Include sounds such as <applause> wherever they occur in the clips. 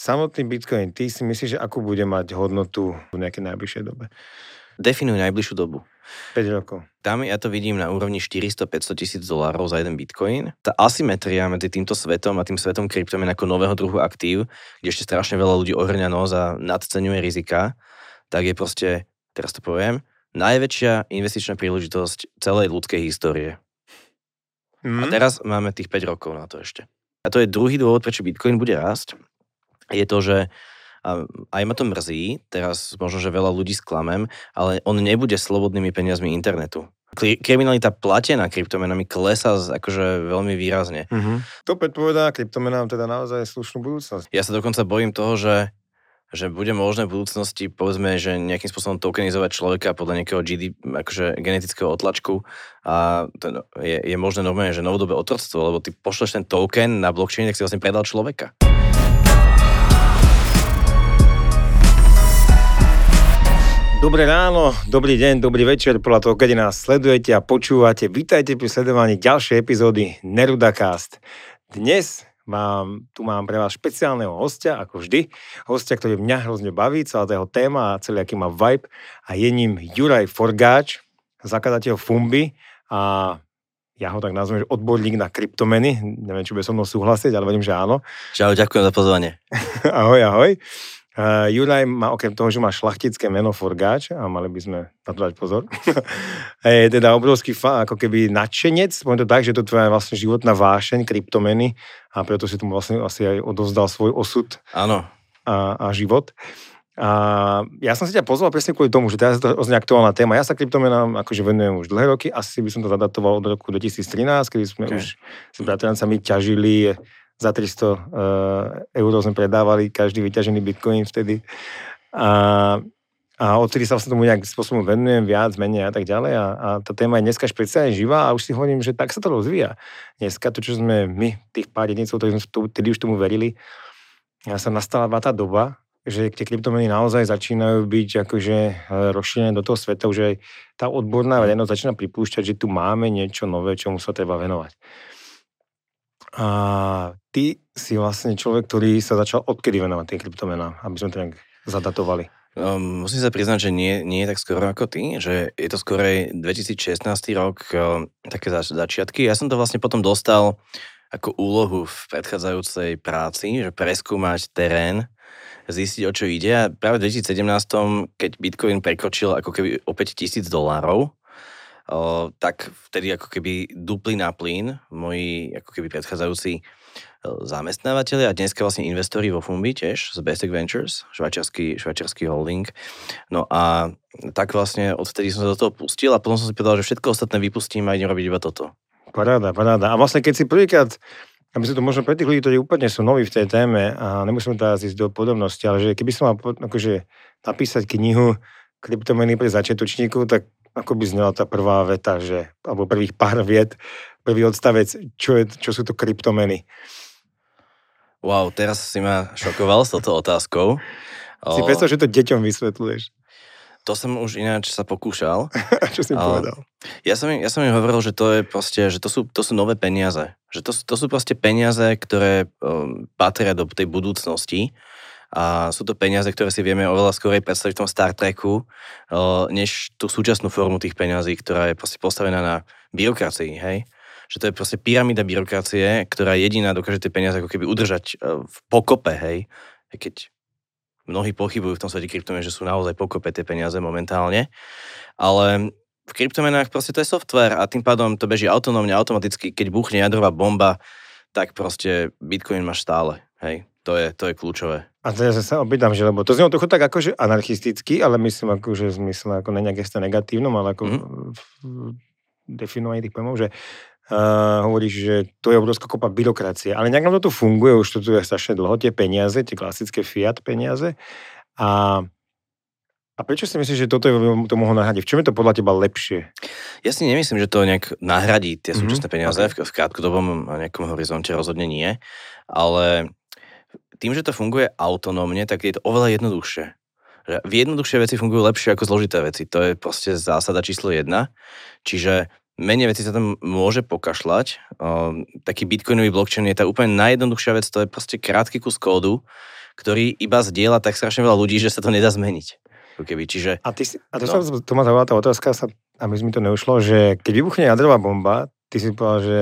samotný Bitcoin, ty si myslíš, že akú bude mať hodnotu v nejakej najbližšej dobe? Definuj najbližšiu dobu. 5 rokov. Tam ja to vidím na úrovni 400-500 tisíc dolárov za jeden bitcoin. Tá asymetria medzi týmto svetom a tým svetom kryptomien ako nového druhu aktív, kde ešte strašne veľa ľudí ohrňa nos a nadceňuje rizika, tak je proste, teraz to poviem, najväčšia investičná príležitosť celej ľudskej histórie. Mm. A mhm. teraz máme tých 5 rokov na to ešte. A to je druhý dôvod, prečo Bitcoin bude rásť. Je to, že a aj ma to mrzí, teraz možno, že veľa ľudí sklamem, ale on nebude slobodnými peniazmi internetu. Kriminalita platená kryptomenami klesá akože veľmi výrazne. Mm-hmm. To predpovedá kryptomenám teda naozaj slušnú budúcnosť. Ja sa dokonca bojím toho, že že bude možné v budúcnosti, povedzme, že nejakým spôsobom tokenizovať človeka podľa nejakého GD, akože genetického otlačku a to je, je možné normálne, že novodobé otroctvo, lebo ty pošleš ten token na blockchain, tak si vlastne predal človeka. Dobré ráno, dobrý deň, dobrý večer, podľa toho, keď nás sledujete a počúvate. Vítajte pri sledovaní ďalšej epizódy Nerudacast. Dnes mám, tu mám pre vás špeciálneho hostia, ako vždy. Hostia, ktorý mňa hrozne baví, celá jeho téma a celý aký má vibe. A je ním Juraj Forgáč, zakladateľ Fumbi a ja ho tak nazvem, že odborník na kryptomeny. Neviem, či bude so mnou súhlasiť, ale verím, že áno. Čau, ďakujem za pozvanie. <laughs> ahoj, ahoj. Uh, Juraj má okrem toho, že má šlachtické meno Forgáč a mali by sme na to dať pozor. <laughs> je teda obrovský fa, ako keby nadšenec, poviem to tak, že to tvoja vlastne životná vášeň, kryptomeny a preto si tomu vlastne asi aj odovzdal svoj osud Áno. A, a život. A ja som si ťa pozval presne kvôli tomu, že teraz je to ozne aktuálna téma. Ja sa kryptomenám akože venujem už dlhé roky, asi by som to zadatoval od roku 2013, kedy sme okay. už s bratrancami ťažili za 300 uh, eh, eur sme predávali každý vyťažený bitcoin vtedy. A, a odtedy sa vlastne tomu nejak spôsobom venujem viac, menej a tak ďalej. A, a tá téma je dneska špeciálne živá a už si hovorím, že tak sa to rozvíja. Dneska to, čo sme my, tých pár jedincov, ktorí sme vtedy už tomu verili, ja sa nastala tá doba, že tie kryptomeny naozaj začínajú byť akože eh, rozšírené do toho sveta, že tá odborná verejnosť začína pripúšťať, že tu máme niečo nové, čomu sa treba venovať. A ty si vlastne človek, ktorý sa začal odkedy venovať tým kryptomenám, aby sme to nejak zadatovali. Um, musím sa priznať, že nie, nie je tak skoro ako ty, že je to skorej 2016 rok, um, také zač- začiatky. Ja som to vlastne potom dostal ako úlohu v predchádzajúcej práci, že preskúmať terén, zistiť, o čo ide. A práve v 2017, keď Bitcoin prekročil ako keby o 5000 dolárov, tak vtedy ako keby dupli na plyn moji ako keby predchádzajúci zamestnávateľi a dneska vlastne investori vo Fumbi tiež z Basic Ventures, švajčiarsky, švajčiarsky holding. No a tak vlastne odtedy som sa do toho pustil a potom som si povedal, že všetko ostatné vypustím a idem robiť iba toto. Paráda, paráda. A vlastne keď si prvýkrát aby sa to možno pre tých ľudí, ktorí úplne sú noví v tej téme a nemusíme teraz ísť do podobnosti, ale že keby som mal akože, napísať knihu kryptomeny pre začiatočníkov, tak ako by znela tá prvá veta, že, alebo prvých pár viet, prvý odstavec, čo, je, čo sú to kryptomeny. Wow, teraz si ma šokoval s touto otázkou. Si predstav, že to deťom vysvetľuješ. To som už ináč sa pokúšal. <laughs> čo si povedal? Ja som, im, ja som im hovoril, že to je proste, že to sú, to sú nové peniaze. Že to, to sú proste peniaze, ktoré um, patria do tej budúcnosti a sú to peniaze, ktoré si vieme oveľa skorej predstaviť v tom Star Treku, než tú súčasnú formu tých peňazí, ktorá je proste postavená na byrokracii, hej? Že to je proste pyramída byrokracie, ktorá jediná dokáže tie peniaze ako keby udržať e, v pokope, hej? Keď mnohí pochybujú v tom svete kryptomien, že sú naozaj pokope tie peniaze momentálne, ale v kryptomenách proste to je software a tým pádom to beží autonómne, automaticky, keď buchne jadrová bomba, tak proste Bitcoin máš stále, hej? To je, to je kľúčové. A teraz sa opýtam, že lebo to znie trochu tak akože anarchisticky, ale myslím akože v zmysle ako ne nejaké negatívnom, ale ako mm-hmm. definovaní tých pojmov, že uh, hovoríš, že to je obrovská kopa byrokracie. Ale nejak nám to tu funguje, už to tu je strašne dlho, tie peniaze, tie klasické fiat peniaze. A a prečo si myslíš, že toto je, to mohlo nahradiť? V čom je to podľa teba lepšie? Ja si nemyslím, že to nejak nahradí tie súčasné mm-hmm. peniaze okay. v, v krátkodobom nejakom horizonte rozhodne nie, ale tým, že to funguje autonómne, tak je to oveľa jednoduchšie. Že jednoduchšie veci fungujú lepšie ako zložité veci. To je proste zásada číslo jedna. Čiže menej veci sa tam môže pokašľať. Um, taký bitcoinový blockchain je tá úplne najjednoduchšia vec, to je proste krátky kus kódu, ktorý iba zdieľa tak strašne veľa ľudí, že sa to nedá zmeniť. Keby, čiže, a, ty si, a to, no. sa, to ma zaujala tá otázka, sa, aby mi to neušlo, že keď vybuchne jadrová bomba, ty si povedal, že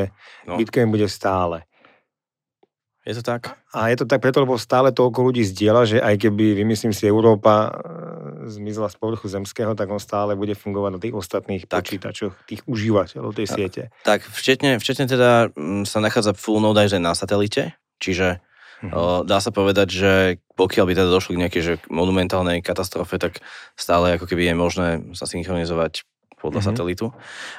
no. Bitcoin bude stále. Je to tak? A je to tak preto, lebo stále toľko ľudí zdieľa, že aj keby, vymyslím si, Európa e, zmizla z povrchu zemského, tak on stále bude fungovať na tých ostatných tak. počítačoch, tých užívateľov tej siete. Tak, včetne, včetne teda mm, sa nachádza full node aj na satelite, čiže o, dá sa povedať, že pokiaľ by teda došlo k nejakej že monumentálnej katastrofe, tak stále ako keby je možné sa synchronizovať podľa mm-hmm. satelitu.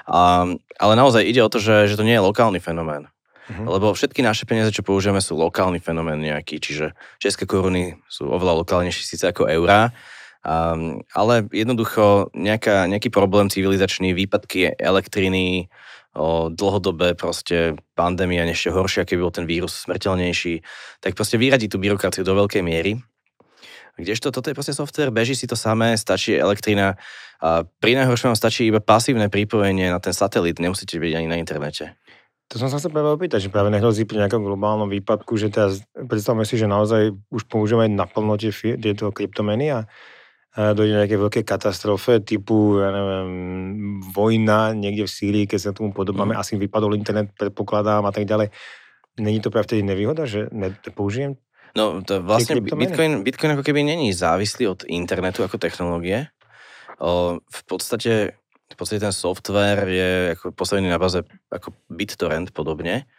A, ale naozaj ide o to, že, že to nie je lokálny fenomén. Mm-hmm. Lebo všetky naše peniaze, čo používame, sú lokálny fenomén nejaký, čiže české koruny sú oveľa lokálnejšie síce ako eurá, um, ale jednoducho nejaká, nejaký problém civilizačný, výpadky elektriny, o, dlhodobé proste pandémia, ešte horšia, keby bol ten vírus smrteľnejší, tak proste vyradí tú byrokraciu do veľkej miery. Kdežto toto je proste software, beží si to samé, stačí elektrina a pri najhoršom stačí iba pasívne pripojenie na ten satelit, nemusíte byť ani na internete. To som sa chcel práve opýtať, že práve nehrozí pri nejakom globálnom výpadku, že teraz predstavme si, že naozaj už používame naplno tie, tieto kryptomeny a dojde nejaké veľké katastrofe typu, ja neviem, vojna niekde v Sýrii, keď sa tomu podobáme, mm. asi vypadol internet, predpokladám a tak ďalej. Není to práve vtedy nevýhoda, že nepoužijem No, to vlastne Bitcoin, Bitcoin ako keby není závislý od internetu ako technológie. O, v podstate v podstate ten software je ako postavený na baze ako BitTorrent podobne.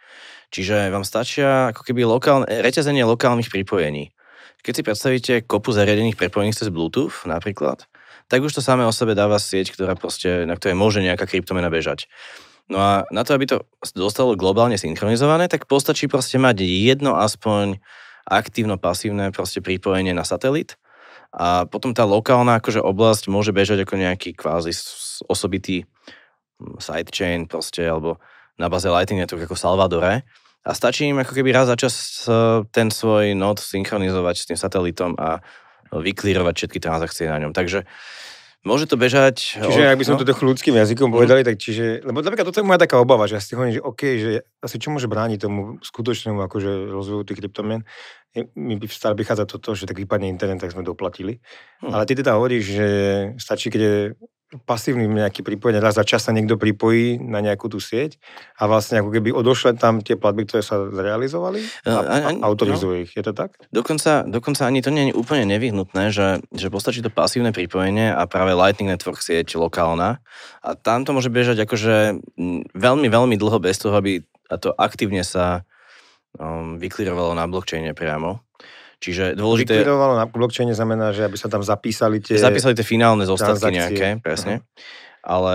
Čiže vám stačia ako keby lokálne, reťazenie lokálnych pripojení. Keď si predstavíte kopu zariadených prepojených cez Bluetooth napríklad, tak už to samé o sebe dáva sieť, ktorá proste, na ktorej môže nejaká kryptomena bežať. No a na to, aby to dostalo globálne synchronizované, tak postačí proste mať jedno aspoň aktívno-pasívne proste pripojenie na satelit a potom tá lokálna akože oblasť môže bežať ako nejaký kvázi osobitý hm, sidechain proste, alebo na baze Lightning Network ako Salvadore. A stačí im ako keby raz za čas e, ten svoj nod synchronizovať s tým satelitom a vyklírovať všetky transakcie na ňom. Takže Môže to bežať... Čiže ak by sme no? to trochu ľudským jazykom mm. povedali, tak čiže... Lebo napríklad toto je moja taká obava, že ja si hovorím, že OK, že asi čo môže brániť tomu skutočnému akože rozvoju tých kryptomien, mi by stále vychádza toto, že tak vypadne internet, tak sme doplatili. Mm. Ale ty teda hovoríš, že stačí, keď je pasívny nejaký pripojenie, raz za čas sa niekto pripojí na nejakú tú sieť a vlastne ako keby odošle tam tie platby, ktoré sa zrealizovali a, a, a autorizuje no. ich. Je to tak? Dokonca, dokonca ani to nie je úplne nevyhnutné, že, že postačí to pasívne pripojenie a práve Lightning Network sieť lokálna a tam to môže bežať akože veľmi, veľmi dlho bez toho, aby to aktívne sa um, vyklirovalo na blockchaine priamo. Čiže dôležité... Likvidovalo na blockchaine znamená, že aby sa tam zapísali tie... Zapísali tie finálne zostatky nejaké, presne. Uh-huh. Ale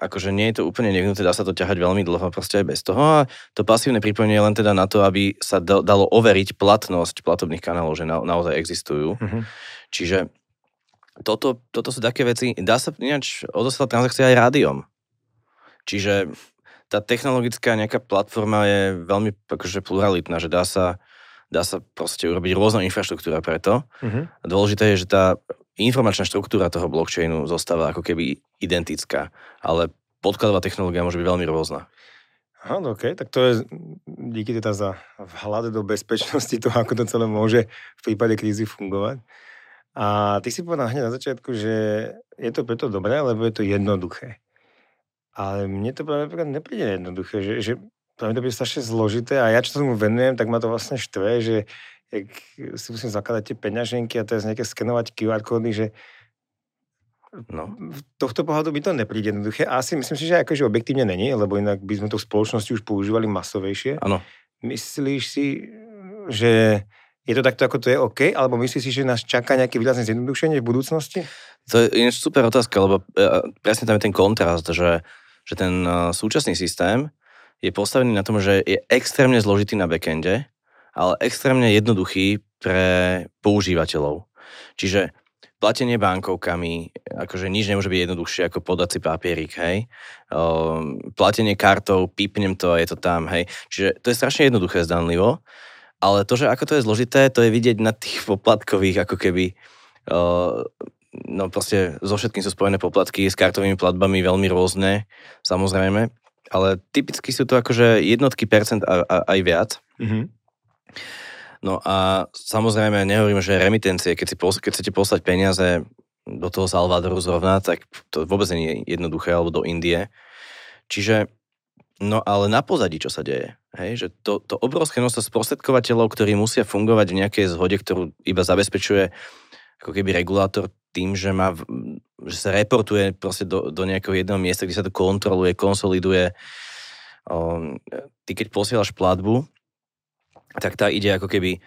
akože nie je to úplne nevyhnuté, dá sa to ťahať veľmi dlho, proste aj bez toho. A to pasívne pripojenie je len teda na to, aby sa dalo overiť platnosť platobných kanálov, že na, naozaj existujú. Uh-huh. Čiže toto, toto sú také veci, dá sa ináč odoslať transakcie aj rádiom. Čiže tá technologická nejaká platforma je veľmi akože pluralitná, že dá sa dá sa proste urobiť rôzna infraštruktúra preto. Uh-huh. A dôležité je, že tá informačná štruktúra toho blockchainu zostáva ako keby identická, ale podkladová technológia môže byť veľmi rôzna. Áno, OK, tak to je díky teda za vhľad do bezpečnosti toho, ako to celé môže v prípade krízy fungovať. A ty si povedal hneď na začiatku, že je to preto dobré, lebo je to jednoduché. Ale mne to práve nepríde jednoduché, že, že pre mňa to bude strašne zložité a ja, čo tomu venujem, tak ma to vlastne štve, že jak si musím zakladať tie peňaženky a teraz nejaké skenovať QR kódy, že No. V tohto pohľadu by to nepríde jednoduché. A asi myslím si, že akože objektívne není, lebo inak by sme to v spoločnosti už používali masovejšie. Áno. Myslíš si, že je to takto, ako to je OK? Alebo myslíš si, že nás čaká nejaké výrazné zjednodušenie v budúcnosti? To je ináč super otázka, lebo e, presne tam je ten kontrast, že, že ten e, súčasný systém je postavený na tom, že je extrémne zložitý na backende, ale extrémne jednoduchý pre používateľov. Čiže platenie bankovkami, akože nič nemôže byť jednoduchšie ako podať si papierik, hej. Um, platenie kartou, pípnem to je to tam, hej. Čiže to je strašne jednoduché zdanlivo, ale to, že ako to je zložité, to je vidieť na tých poplatkových, ako keby uh, no proste so všetkým sú spojené poplatky, s kartovými platbami veľmi rôzne, samozrejme ale typicky sú to akože jednotky percent a, a, aj viac. Mm-hmm. No a samozrejme nehovorím, že remitencie, keď, si pos- keď chcete poslať peniaze do toho Salvadoru zrovna, tak to vôbec nie je jednoduché, alebo do Indie. Čiže, no ale na pozadí, čo sa deje, hej, že to, to obrovské množstvo sprostredkovateľov, ktorí musia fungovať v nejakej zhode, ktorú iba zabezpečuje ako keby regulátor tým, že, má, že sa reportuje proste do, do nejakého jedného miesta, kde sa to kontroluje, konsoliduje. Um, ty keď posielaš platbu, tak tá ide ako keby,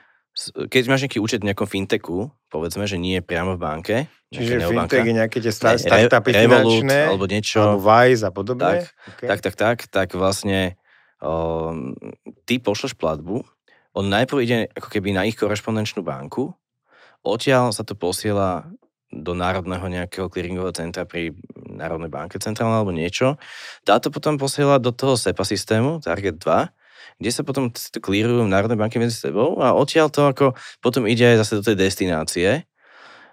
keď máš nejaký účet v nejakom fintechu, povedzme, že nie je priamo v banke. Čiže fintech je nejaké tie startupy Re, finančné, alebo niečo. Alebo Wise a podobne. Tak, okay. tak, tak, tak, tak vlastne um, ty pošleš platbu, on najprv ide ako keby na ich korešpondenčnú banku, odtiaľ sa to posiela do národného nejakého clearingového centra pri Národnej banke centrálnej alebo niečo. Táto potom posiela do toho SEPA systému, Target 2, kde sa potom to clearujú v Národnej banke medzi sebou a odtiaľ to ako potom ide aj zase do tej destinácie.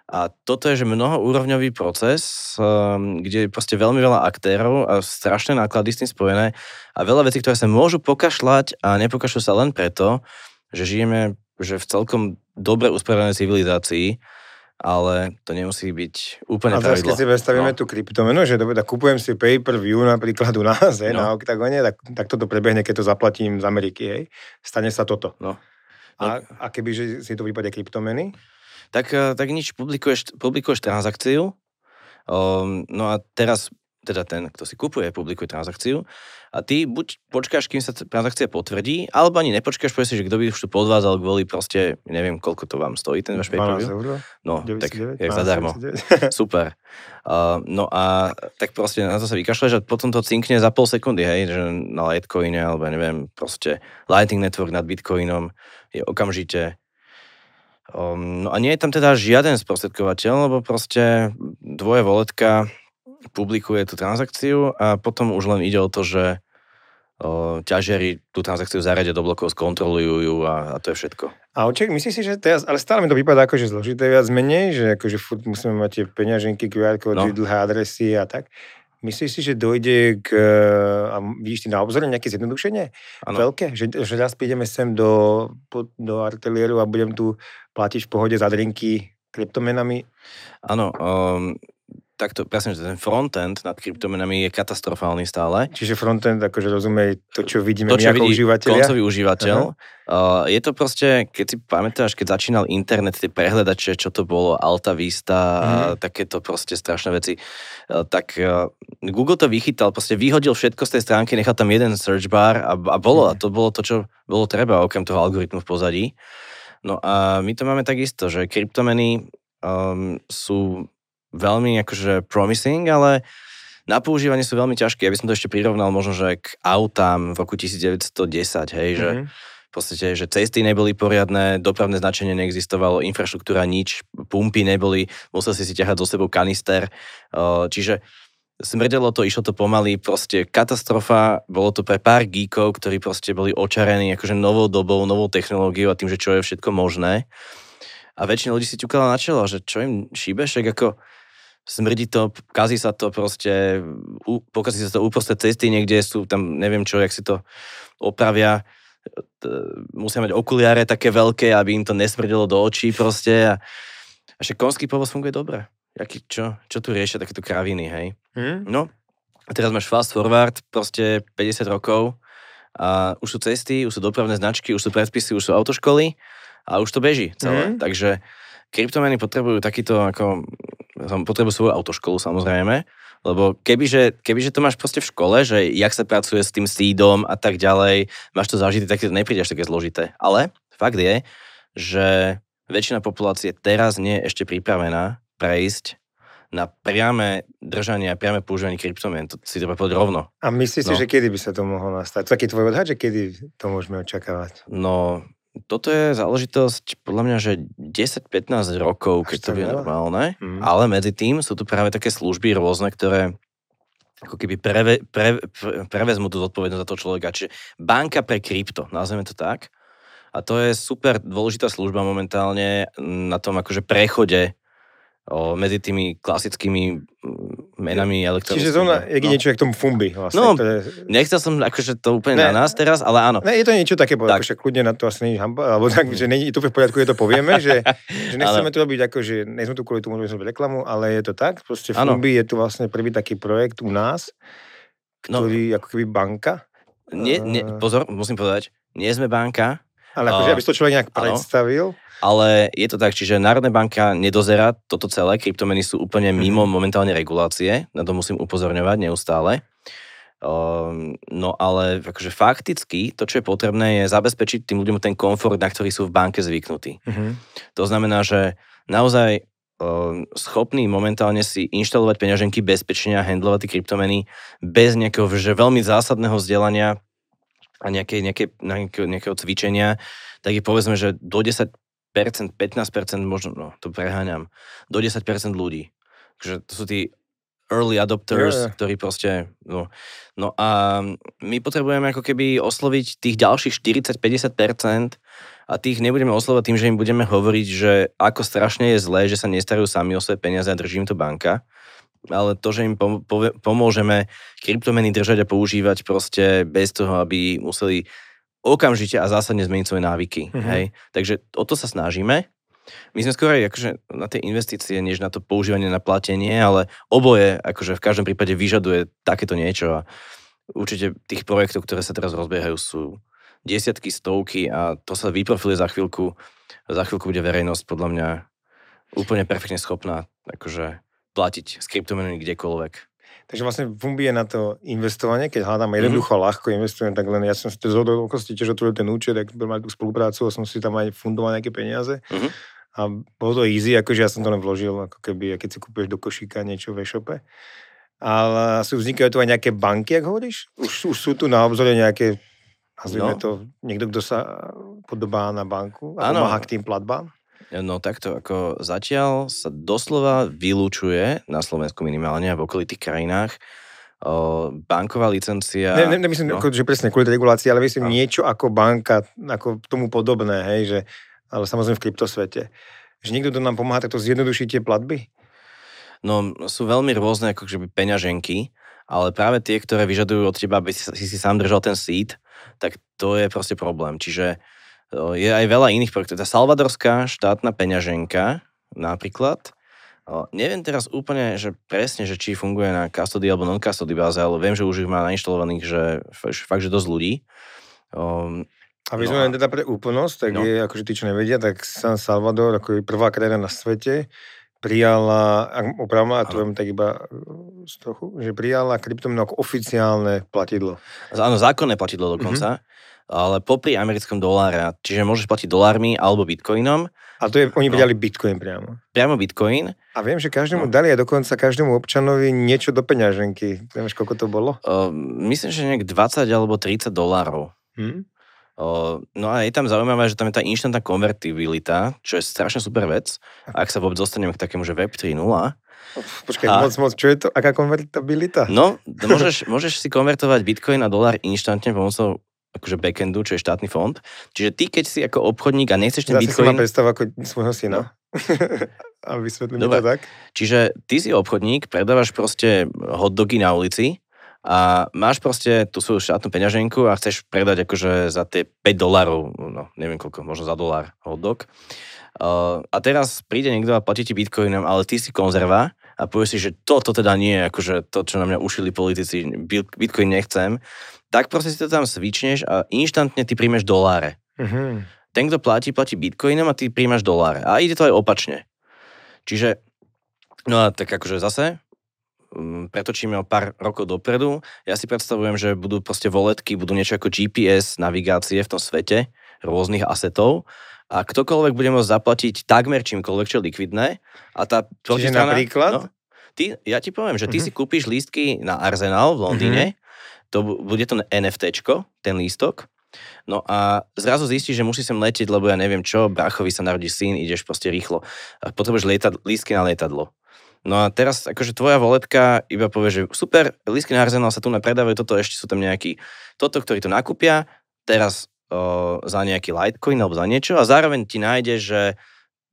A toto je, že mnohoúrovňový proces, um, kde je proste veľmi veľa aktérov a strašné náklady s tým spojené a veľa vecí, ktoré sa môžu pokašľať a nepokašľú sa len preto, že žijeme že v celkom dobre usporiadanej civilizácii, ale to nemusí byť úplne. A keď si predstavíme no. tú kryptomenu, že dobre, tak kúpujem si pay-per-view napríklad u nás, no. na Octagone, tak, tak toto prebehne, keď to zaplatím z Ameriky, hej. Stane sa toto. No. A, no. a keby že si to vypadne kryptomeny? Tak, eh, tak nič, publikuješ, publikuješ transakciu, um, no a teraz teda ten, kto si kupuje, publikuje transakciu a ty buď počkáš, kým sa transakcia potvrdí, alebo ani nepočkáš, povieš že kto by už tu podvádzal kvôli proste, neviem, koľko to vám stojí, ten váš pay No, 99, tak jak zadarmo. <laughs> <laughs> Super. Uh, no a tak proste na to sa vykašľaš a potom to cinkne za pol sekundy, hej, že na Litecoine, alebo neviem, proste Lightning Network nad Bitcoinom je okamžite. Um, no a nie je tam teda žiaden sprostredkovateľ, lebo proste dvoje voletka publikuje tú transakciu a potom už len ide o to, že ťažiari tú transakciu zaradia do blokov, skontrolujú ju a, a to je všetko. A oček, myslíš si, že teraz, ale stále mi to vypadá že zložité viac menej, že akože furt musíme mať tie peňaženky, QR kódy, no. dlhé adresy a tak. Myslíš si, že dojde k, a vidíš ty na obzore nejaké zjednodušenie? Ano. Veľké? Že, že raz prídeme sem do, do artelieru a budem tu platiť v pohode za drinky kryptomenami? Áno, um, takto, presne, že ten frontend nad kryptomenami je katastrofálny stále. Čiže frontend, akože rozumie to, čo vidíme to, čo my ako užívateľ. Koncový užívateľ. Uh, je to proste, keď si pamätáš, keď začínal internet, tie prehľadače, čo to bolo, Alta Vista mm. a mhm. takéto proste strašné veci, uh, tak uh, Google to vychytal, proste vyhodil všetko z tej stránky, nechal tam jeden search bar a, a bolo, mm. a to bolo to, čo bolo treba, okrem toho algoritmu v pozadí. No a my to máme takisto, že kryptomeny um, sú veľmi akože promising, ale na používanie sú veľmi ťažké. Ja by som to ešte prirovnal možno, že k autám v roku 1910, hej, že mm-hmm. v podstate, že cesty neboli poriadne, dopravné značenie neexistovalo, infraštruktúra nič, pumpy neboli, musel si si ťahať so sebou kanister, čiže smrdelo to, išlo to pomaly, proste katastrofa, bolo to pre pár geekov, ktorí proste boli očarení akože novou dobou, novou technológiou a tým, že čo je všetko možné. A väčšina ľudí si ťukala na čelo, že čo im šíbe, však ako smrdí to, kazí sa to proste, pokazí sa to uprostred cesty, niekde sú tam, neviem čo, jak si to opravia, musia mať okuliare také veľké, aby im to nesmrdilo do očí proste a, a však konský povoz funguje dobre. Jaký, čo, čo tu riešia takéto kraviny, hej? Hmm? No, a teraz máš fast forward, proste 50 rokov a už sú cesty, už sú dopravné značky, už sú predpisy, už sú autoškoly a už to beží celé. Hmm. Takže kryptomeny potrebujú takýto ako potrebujú svoju autoškolu samozrejme, lebo kebyže, kebyže to máš proste v škole, že jak sa pracuje s tým sídom a tak ďalej, máš to zažité, tak to nepríde až také zložité. Ale fakt je, že väčšina populácie teraz nie je ešte pripravená prejsť na priame držanie a priame používanie kryptomien. To si treba povedať rovno. A myslíš no. si, že kedy by sa to mohlo nastať? Taký tvoj odhad, že kedy to môžeme očakávať? No, toto je záležitosť podľa mňa, že 10-15 rokov, keď to bude normálne, mm. ale medzi tým sú tu práve také služby rôzne, ktoré ako keby preve, pre, pre, prevezmú tú zodpovednosť za toho človeka. Čiže banka pre krypto, nazveme to tak. A to je super dôležitá služba momentálne na tom akože prechode o, medzi tými klasickými menami elektronickými. Čiže zrovna, je no. niečo jak tomu Fumbi vlastne. No, ktoré... Nechcel som akože to úplne Ne. na nás teraz, ale áno. Ne, je to niečo také, Tak. však kľudne na to asi není hamba, alebo tak, že není to v poriadku, je to povieme, že, <laughs> že nechceme to robiť ako, že nie sme tu kvôli tomu, že reklamu, ale je to tak, proste Áno. Fumbi je tu vlastne prvý taký projekt u nás, No. ktorý ako keby banka, Nie, nie, A- pozor, musím povedať, nie sme banka, ale akože, aby to človek nejak áno. predstavil, ale je to tak, čiže Národná banka nedozerá toto celé, kryptomeny sú úplne Mhm. mimo momentálne regulácie, na to musím upozorňovať neustále. Um, no ale akože fakticky to, čo je potrebné, je zabezpečiť tým ľuďom ten komfort, na ktorý sú v banke zvyknutí. uh-huh. To znamená, že naozaj um, schopní momentálne si inštalovať peňaženky bezpečne a handlovať tie kryptomeny bez nejakého že veľmi zásadného vzdelania a nejakej, nejakej, nejakého, nejakého cvičenia, tak je povedzme, že do 10%, 15%, možno, no to preháňam, do 10% ľudí. Takže to sú tí early adopters, jo. ktorí proste, no, no a my potrebujeme ako keby osloviť tých ďalších 40-50% a tých nebudeme oslovať tým, že im budeme hovoriť, že ako strašne je zlé, že sa nestarajú sami o svoje peniaze a drží im to banka, ale to, že im pomôžeme kryptomeny držať a používať proste bez toho, aby museli okamžite a zásadne zmeniť svoje návyky. Mhm. Hej? Takže o to sa snažíme. My sme skôr aj akože na tie investície, než na to používanie na platenie, ale oboje akože v každom prípade vyžaduje takéto niečo a určite tých projektov, ktoré sa teraz rozbiehajú, sú desiatky, stovky a to sa vyprofiluje za chvíľku. Za chvíľku bude verejnosť podľa mňa úplne perfektne schopná akože platiť s kryptomenami kdekoľvek. Takže vlastne Fumbi je na to investovanie, keď hľadám Mhm. jednoducho ľahko investujem, tak len ja som si to z hodou okolností tiež otvoril ten účet, tak budem mať tú spoluprácu a som si tam aj fundoval nejaké peniaze. Mhm. A bolo to easy, akože ja som to len vložil, ako keby, keď si kúpeš do košíka niečo v e-shope. Ale asi vznikajú tu aj nejaké banky, ak hovoríš? Už, už sú tu na obzore nejaké, nazvime No. to, niekto, kto sa podobá na banku a pomáha k tým platbám? No takto, ako zatiaľ sa doslova vylúčuje na Slovensku minimálne a v okolitých krajinách banková licencia. Ne, ne, nemyslím, no. ako, že presne kvôli regulácii, ale myslím No. niečo ako banka, ako tomu podobné, hej, že, ale samozrejme v kryptosvete. Že niekto, kto nám pomáha takto zjednodušiť tie platby? No sú veľmi rôzne ako keby peňaženky, ale práve tie, ktoré vyžadujú od teba, aby si, si sám držal ten seed, tak to je proste problém. Čiže je aj veľa iných projektov. Tá salvadorská štátna peňaženka napríklad, o, neviem teraz úplne, že presne, že či funguje na custody alebo non-custody báze, ale viem, že už ich má nainštalovaných, že fakt, že dosť ľudí. O, A my No sme len teda pre úplnosť, tak No. je, akože tí, čo nevedia, tak San Salvador, ako je prvá krajina na svete, prijala, ak opravma, a to tak iba uh, z trochu, že prijala kryptomenu ako oficiálne platidlo. Áno, zákonné platidlo dokonca, ale popri americkom doláre. Čiže môžeš platiť dolármi alebo bitcoinom. A to je, oni No. bitcoin priamo. Priamo bitcoin. A viem, že každému No. dali a dokonca každému občanovi niečo do peňaženky. Vieš, koľko to bolo? Uh, myslím, že nejak 20 alebo 30 dolárov. Hm? No a je tam zaujímavé, že tam je tá inštantná konvertibilita, čo je strašne super vec, ak sa vôbec dostaneme k takému, že Web 3.0. Počkaj, A- moc, moc, čo je to? Aká konvertibilita? No, môžeš, <laughs> môžeš si konvertovať bitcoin na dolár inštantne pomocou akože backendu, čo je štátny fond. Čiže ty, keď si ako obchodník a nechceš ten Zase si ma bitcoin... predstav ako svojho syna. <laughs> a vysvetlím mi to Dobre. tak. Čiže ty si obchodník, predávaš proste hotdogy na ulici a máš proste tú svoju štátnu peňaženku a chceš predať akože za tie 5 dolárov, no neviem koľko, možno za dolár hotdog. Uh, a teraz príde niekto a platí ti bitcoinom, ale ty si konzerva a povieš si, že toto teda nie je akože to, čo na mňa ušili politici, Bit- bitcoin nechcem, tak proste si to tam svičneš a inštantne ty príjmeš doláre. Mhm. Ten, kto platí, platí bitcoinom a ty príjmaš doláre. A ide to aj opačne. Čiže, no a tak akože zase, pretočíme o pár rokov dopredu. Ja si predstavujem, že budú proste voletky, budú niečo ako GPS navigácie v tom svete, rôznych asetov a ktokoľvek bude môcť zaplatiť takmer čímkoľvek, čo je likvidné. A tá Čiže protistrana- napríklad? No, ty, ja ti poviem, že ty Mhm. si kúpiš lístky na Arsenal v Londýne, to bu- bude to NFTčko, ten lístok, No a zrazu zistíš, že musíš sem letieť, lebo ja neviem čo, brachovi sa narodí syn, ideš proste rýchlo. Potrebuješ lietad, lístky na lietadlo. No a teraz akože tvoja voletka iba povie, že super, lístky na Arsenal sa tu nepredávajú, toto ešte sú tam nejaký, toto, ktorí to nakúpia, teraz o, za nejaký Litecoin alebo za niečo a zároveň ti nájde, že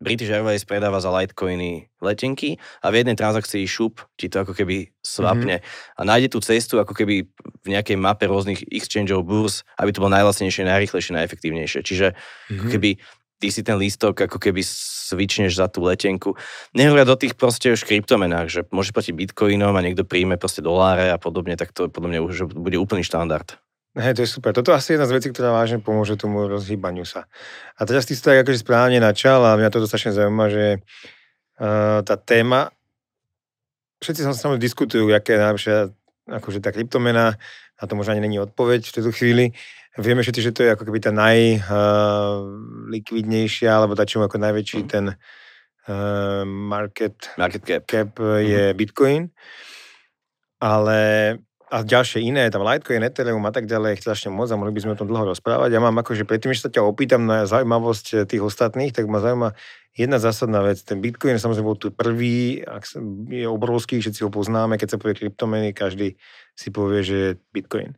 British Airways predáva za Litecoiny letenky a v jednej transakcii šup ti to ako keby svapne mm-hmm. a nájde tú cestu ako keby v nejakej mape rôznych exchangeov, burs, aby to bolo najlacnejšie, najrychlejšie, najefektívnejšie. Čiže mm-hmm. ako keby ty si ten lístok ako keby svičneš za tú letenku. Nehovoria do tých proste už kryptomenách, že môžeš platiť bitcoinom a niekto príjme proste doláre a podobne, tak to podľa mňa už bude úplný štandard. Hej, to je super. Toto je jedna z vecí, ktorá vážne pomôže tomu rozhýbaniu sa. A teraz ty si tak akože správne načal a mňa to strašne zaujíma, že uh, tá téma, všetci sa samozrejme diskutujú, aké je najlepšia akože tá kryptomena, a to možno ani není odpoveď v tejto chvíli. Vieme všetci, že to je ako keby tá najlikvidnejšia, uh, alebo tá čo ako najväčší mm. ten uh, market, market cap, cap je mm. Bitcoin. Ale a ďalšie iné, tam Litecoin, Ethereum a tak ďalej, strašne moc a mohli by sme o tom dlho rozprávať. Ja mám akože predtým, že sa ťa opýtam na zaujímavosť eh, tých ostatných, tak ma zaujíma jedna zásadná vec. Ten Bitcoin samozrejme bol tu prvý, je obrovský, všetci ho poznáme, keď sa povie kryptomeny, každý si povie, že je Bitcoin.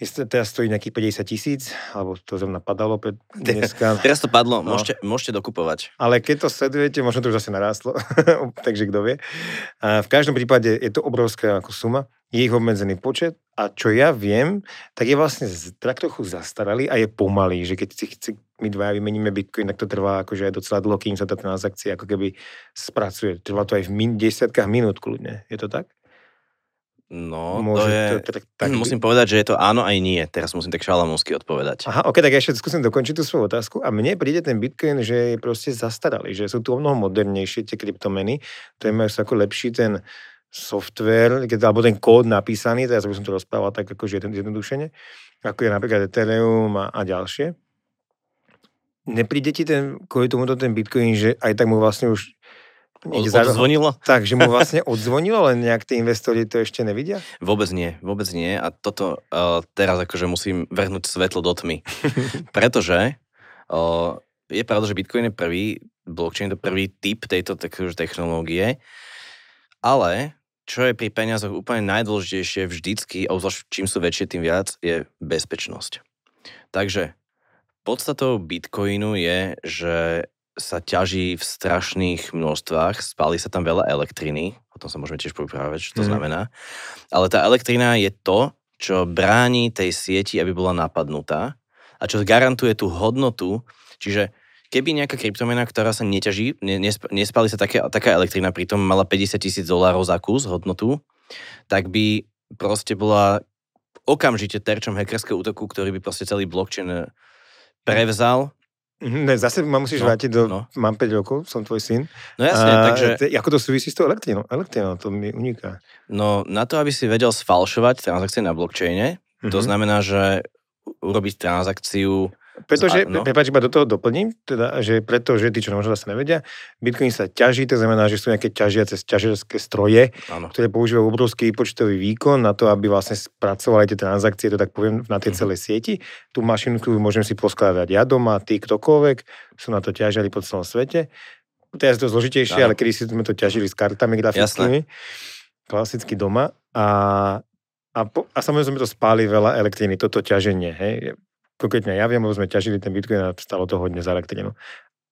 Teraz stojí nejakých 50 tisíc, alebo to zrovna padalo pred <laughs> dneska. teraz to padlo, no. môžete, môžete dokupovať. Ale keď to sledujete, možno to už zase narástlo, <laughs> takže kto vie. A v každom prípade je to obrovská ako suma, je ich obmedzený počet a čo ja viem, tak je vlastne tak trochu zastaralý a je pomalý, že keď si chci, my dvaja vymeníme Bitcoin, tak to trvá akože aj docela dlho, kým sa tá transakcia ako keby spracuje. Trvá to aj v min, desiatkách minút kľudne. Je to tak? No, Môže to je, to, tak, tak, musím povedať, že je to áno aj nie. Teraz musím tak šalamúnsky odpovedať. Aha, ok, tak ja ešte skúsim dokončiť tú svoju otázku. A mne príde ten Bitcoin, že je proste zastaralý, že sú tu o mnoho modernejšie tie kryptomeny, ktoré majú ako lepší ten software, keď, alebo ten kód napísaný, teraz by som to rozprával tak akože jednodušene, ako je napríklad Ethereum a, a ďalšie. Nepríde ti ten, kvôli tomuto ten Bitcoin, že aj tak mu vlastne už odzvonilo? Tak, že mu vlastne odzvonilo, len nejak tí investori to ešte nevidia? Vôbec nie, vôbec nie. A toto uh, teraz akože musím vrhnúť svetlo do tmy. <laughs> Pretože uh, je pravda, že Bitcoin je prvý, blockchain je prvý typ tejto technológie, ale čo je pri peniazoch úplne najdôležitejšie vždycky, a zvlášť čím sú väčšie, tým viac, je bezpečnosť. Takže podstatou Bitcoinu je, že sa ťaží v strašných množstvách, spáli sa tam veľa elektriny, o tom sa môžeme tiež poprávať, čo to mm. znamená. Ale tá elektrina je to, čo bráni tej sieti, aby bola napadnutá a čo garantuje tú hodnotu, čiže keby nejaká kryptomena, ktorá sa neťaží, nespali sa také, taká elektrina, pritom mala 50 tisíc dolárov za kus hodnotu, tak by proste bola okamžite terčom hackerského útoku, ktorý by proste celý blockchain prevzal Mhm, ne, zase ma musíš no, vrátiť do... No. Mám 5 rokov, som tvoj syn. No jasne, a, takže... Te, ako to súvisí s tou elektrínou? Elektrínou, to mi uniká. No, na to, aby si vedel sfalšovať transakcie na blockchaine, mm-hmm. to mhm. znamená, že urobiť transakciu pretože, no. prepáč, iba do toho doplním, teda, že pretože tí, čo možno zase nevedia, Bitcoin sa ťaží, to znamená, že sú nejaké ťažiace ťažerské stroje, ano. ktoré používajú obrovský počtový výkon na to, aby vlastne spracovali tie transakcie, to tak poviem, na tej mhm. celej sieti. Tú mašinku môžem si poskladať ja doma, ty ktokoľvek, sú na to ťažili po celom svete. Teraz je to zložitejšie, ano. ale kedy si sme to ťažili s kartami grafickými, klasicky doma. A a, po, a samozrejme to spáli veľa elektriny, toto ťaženie. Hej konkrétne ja viem, lebo sme ťažili ten Bitcoin a stalo to hodne za elektrinu.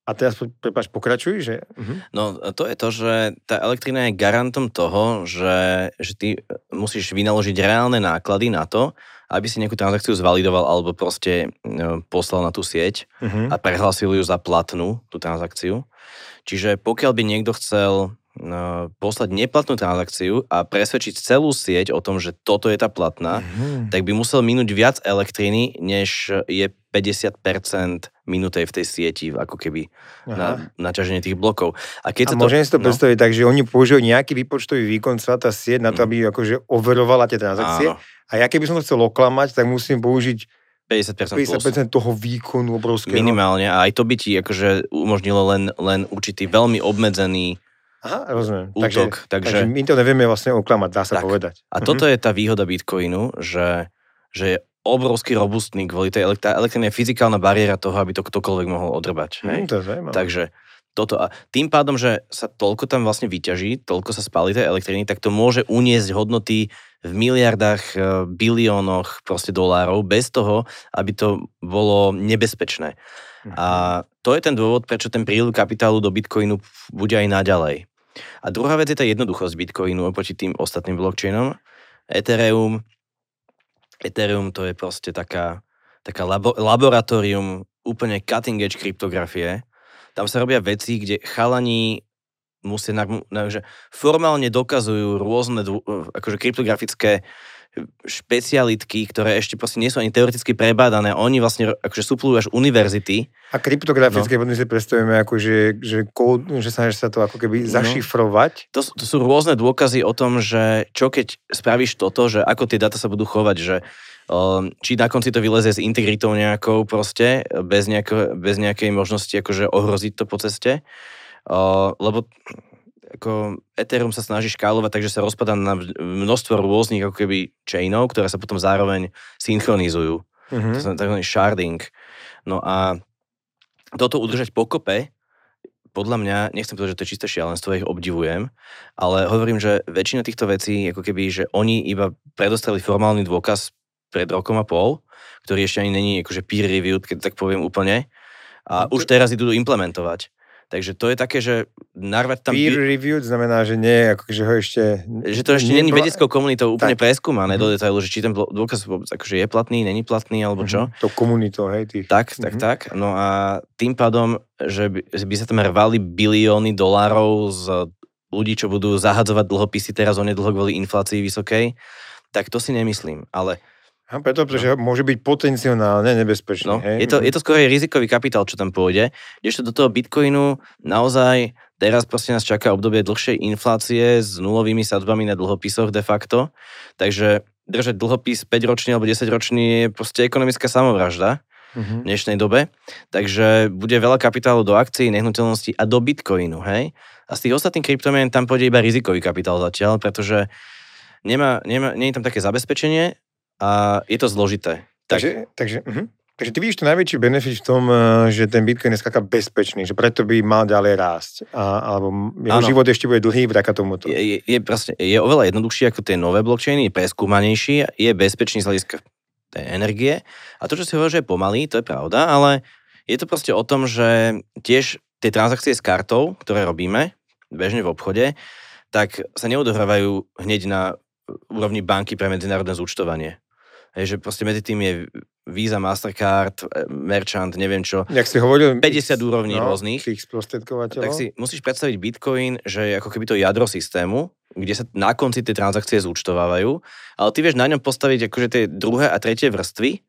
A teraz, prepáč, pokračuj, že... Uh-huh. No, to je to, že tá elektrina je garantom toho, že, že ty musíš vynaložiť reálne náklady na to, aby si nejakú transakciu zvalidoval alebo proste no, poslal na tú sieť uh-huh. a prehlásil ju za platnú, tú transakciu. Čiže pokiaľ by niekto chcel poslať neplatnú transakciu a presvedčiť celú sieť o tom, že toto je tá platná, mm-hmm. tak by musel minúť viac elektriny, než je 50% minutej v tej sieti, ako keby na, na ťaženie tých blokov. A, keď a sa môžem to, si to no? predstaviť tak, že oni použijú nejaký výpočtový výkon, celá tá sieť na to, mm. aby akože overovala tie transakcie. Áno. A ja keby som to chcel oklamať, tak musím použiť 50%, 50% toho výkonu obrovského. Minimálne. A aj to by ti akože umožnilo len, len určitý veľmi obmedzený Aha, rozumiem. Útok. Takže, takže, takže my to nevieme vlastne oklamať, dá sa tak. povedať. A mhm. toto je tá výhoda Bitcoinu, že, že je obrovský robustný kvôli tej elektrine. Elektrina je fyzikálna bariéra toho, aby to ktokoľvek mohol odrbať. Mm, to je zaujímavé. Takže toto. A tým pádom, že sa toľko tam vlastne vyťaží, toľko sa spáli tej elektriny, tak to môže uniesť hodnoty v miliardách, e, biliónoch proste dolárov bez toho, aby to bolo nebezpečné. A to je ten dôvod, prečo ten príliv kapitálu do Bitcoinu bude aj naďalej. A druhá vec je tá jednoduchosť Bitcoinu oproti tým ostatným blockchainom. Ethereum, Ethereum to je proste taká, taká labo, laboratórium úplne cutting edge kryptografie. Tam sa robia veci, kde chalani musia, na, na, že formálne dokazujú rôzne dvo, akože kryptografické špecialitky, ktoré ešte proste nie sú ani teoreticky prebádané. Oni vlastne akože suplujú až univerzity. A kryptografické no. si predstavujeme ako, že, že, kód, že sa, že sa to ako keby no. zašifrovať. No. To, to sú rôzne dôkazy o tom, že čo keď spravíš toto, že ako tie dáta sa budú chovať, že um, či na konci to vylezie s integritou nejakou proste, bez, nejako, bez nejakej možnosti akože ohroziť to po ceste. Uh, lebo ako Ethereum sa snaží škálovať, takže sa rozpadá na množstvo rôznych ako keby chainov, ktoré sa potom zároveň synchronizujú. Mm-hmm. To znamená tzv. sharding. No a toto udržať pokope, podľa mňa, nechcem povedať, že to je čisté šialenstvo, ich obdivujem, ale hovorím, že väčšina týchto vecí, ako keby, že oni iba predostreli formálny dôkaz pred rokom a pol, ktorý ešte ani není akože peer reviewed, keď tak poviem úplne, a no už teraz idú implementovať. Takže to je také, že narvať tam... Peer reviewed znamená, že nie, ako že ho ešte... Že to ešte není vedeckou komunitou úplne tak. preskúmané mm. do detailu, že či ten dôkaz akože je platný, není platný, alebo čo. Mm-hmm. To komunitou, hej, tých. Tak, mm-hmm. tak, mhm. tak. No a tým pádom, že by, by sa tam rvali bilióny dolárov z ľudí, čo budú zahadzovať dlhopisy teraz onedlho kvôli inflácii vysokej, tak to si nemyslím. Ale a preto, pretože no. môže byť potenciálne nebezpečný. No, hej? Je, to, je to skôr rizikový kapitál, čo tam pôjde. Ešte do toho Bitcoinu naozaj teraz proste nás čaká obdobie dlhšej inflácie s nulovými sadbami na dlhopisoch de facto. Takže držať dlhopis 5-ročný alebo 10-ročný je proste ekonomická samovražda v dnešnej dobe. Takže bude veľa kapitálu do akcií, nehnuteľností a do Bitcoinu, hej? A z tých ostatných kryptomien tam pôjde iba rizikový kapitál zatiaľ, pretože nemá, nemá, nie je tam také zabezpečenie a je to zložité. Tak. Takže, takže, uh-huh. takže ty vidíš to najväčší benefit v tom, eh, že ten Bitcoin je skáka bezpečný, že preto by mal ďalej rásť. A, alebo jeho ano. život ešte bude dlhý vďaka tomuto. Je, je, je, proste, je oveľa jednoduchší ako tie nové blockchainy, je preskúmanejší, je bezpečný z hľadiska tej energie. A to, čo si hovorí, že je pomalý, to je pravda, ale je to proste o tom, že tiež tie transakcie s kartou, ktoré robíme bežne v obchode, tak sa neodohrávajú hneď na úrovni banky pre medzinárodné zúčtovanie. Hej, že proste medzi tým je Visa, Mastercard, e, Merchant, neviem čo. Jak si hovoril, 50 úrovní no, rôznych. Tých Tak si musíš predstaviť Bitcoin, že je ako keby to jadro systému, kde sa na konci tie transakcie zúčtovávajú, ale ty vieš na ňom postaviť akože tie druhé a tretie vrstvy,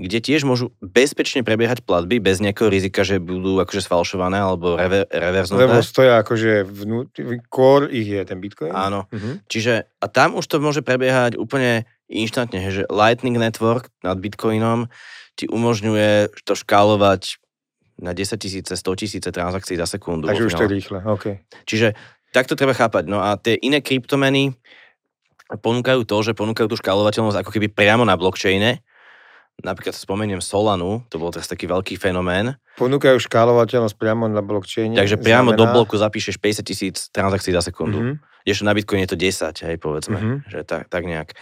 kde tiež môžu bezpečne prebiehať platby bez nejakého rizika, že budú akože sfalšované alebo rever, reverznuté. Lebo stoja akože vnútri, core ich je ten Bitcoin. Áno. Uh-huh. Čiže a tam už to môže prebiehať úplne inštantne, že Lightning Network nad Bitcoinom ti umožňuje to škálovať na 10 tisíce, 100 tisíce transakcií za sekundu. Takže už to je rýchle, OK. Čiže tak to treba chápať. No a tie iné kryptomeny ponúkajú to, že ponúkajú tú škálovateľnosť ako keby priamo na blockchaine, Napríklad spomeniem Solanu, to bol teraz taký veľký fenomén. Ponúkajú škálovateľnosť priamo na blockchaine. Takže priamo znamená... do bloku zapíšeš 50 tisíc transakcií za sekundu. Mm-hmm. Ešte na Bitcoin je to 10, hej, povedzme. Mm-hmm. Že tak, tak nejak.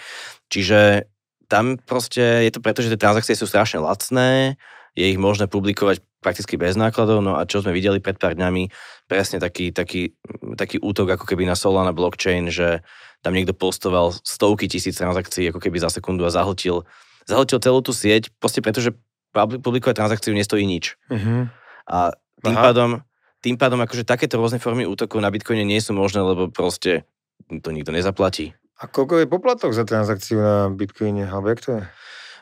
Čiže tam proste je to preto, že tie transakcie sú strašne lacné, je ich možné publikovať prakticky bez nákladov, no a čo sme videli pred pár dňami, presne taký, taký, taký útok ako keby na Solana blockchain, že tam niekto postoval stovky tisíc transakcií ako keby za sekundu a zahltil zahltil celú tú sieť, proste preto, že publikovať transakciu nestojí nič. Uh-huh. A tým Aha. pádom, tým pádom akože takéto rôzne formy útokov na Bitcoine nie sú možné, lebo proste to nikto nezaplatí. A koľko je poplatok za transakciu na Bitcoine? Alebo jak to je?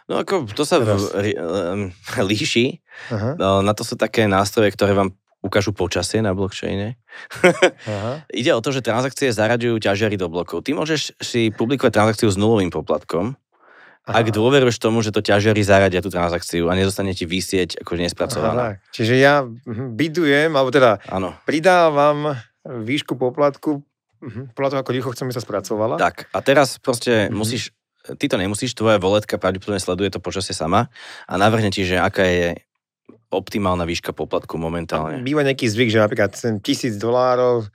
No ako, to sa v, um, <laughs> líši. Aha. No, na to sú také nástroje, ktoré vám ukážu počasie na blockchaine. <laughs> Aha. Ide o to, že transakcie zaraďujú ťažiary do blokov. Ty môžeš si publikovať transakciu s nulovým poplatkom, Aha. ak dôveruješ tomu, že to ťažiari zaradia tú transakciu a nezostane ti vysieť ako nespracovaná. Aha, čiže ja bidujem, alebo teda ano. pridávam výšku poplatku mhm, podľa toho, ako rýchlo chcem, sa spracovala. Tak, a teraz proste mm-hmm. musíš, ty to nemusíš, tvoja voletka pravdepodobne sleduje to počasie sama a navrhne ti, že aká je optimálna výška poplatku momentálne. Býva nejaký zvyk, že napríklad tisíc dolárov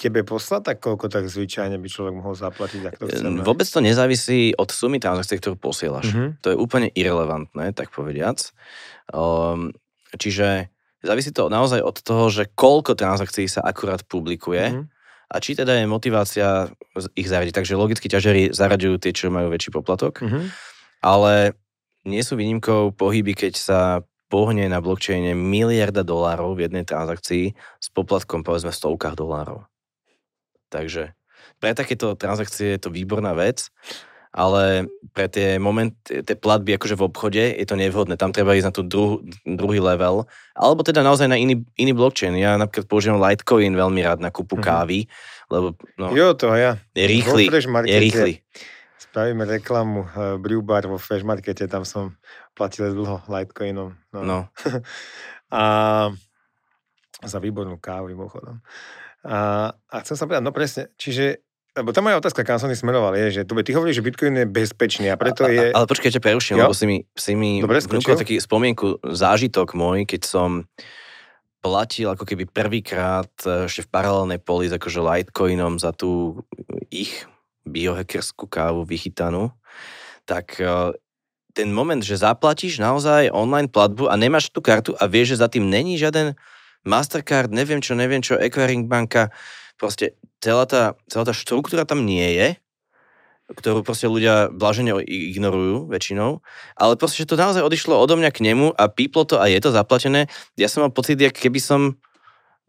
tebe poslať, tak koľko tak zvyčajne by človek mohol zaplatiť, ak to chce? Vôbec to nezávisí od sumy transakcie, ktorú posielaš. Mm-hmm. To je úplne irrelevantné, tak povediac. Um, čiže závisí to naozaj od toho, že koľko transakcií sa akurát publikuje mm-hmm. a či teda je motivácia ich zaradiť. Takže logicky ťažeri zaraďujú tie, čo majú väčší poplatok, mm-hmm. ale nie sú výnimkou pohyby, keď sa pohne na blockchaine miliarda dolárov v jednej transakcii s poplatkom povedzme v stovkách dolárov. Takže pre takéto transakcie je to výborná vec, ale pre tie moment, tie platby akože v obchode je to nevhodné. Tam treba ísť na tú druh, druhý level. Alebo teda naozaj na iný, iný blockchain. Ja napríklad používam Litecoin veľmi rád na kúpu mm-hmm. kávy, lebo no, jo, to ja. je rýchly. Je rýchly. Spravíme reklamu uh, Brew Bar vo Fresh Markete, tam som platil dlho Litecoinom. No. no. <laughs> a za výbornú kávu, mimochodom. A, a chcem sa povedať, no presne, čiže lebo tá moja otázka, kam som smeroval, je, že tu ty hovoríš, že Bitcoin je bezpečný a preto je... Ale počkaj, ťa preruším, lebo si mi, si mi Dobre, taký spomienku, zážitok môj, keď som platil ako keby prvýkrát e, ešte v paralelnej poli s akože Litecoinom za tú ich biohackerskú kávu vychytanú, tak e, ten moment, že zaplatíš naozaj online platbu a nemáš tú kartu a vieš, že za tým není žiaden Mastercard, neviem čo, neviem čo, Equiring banka, proste celá tá, celá tá štruktúra tam nie je, ktorú proste ľudia blažene ignorujú väčšinou, ale proste, že to naozaj odišlo odo mňa k nemu a píplo to a je to zaplatené. Ja som mal pocit, jak keby som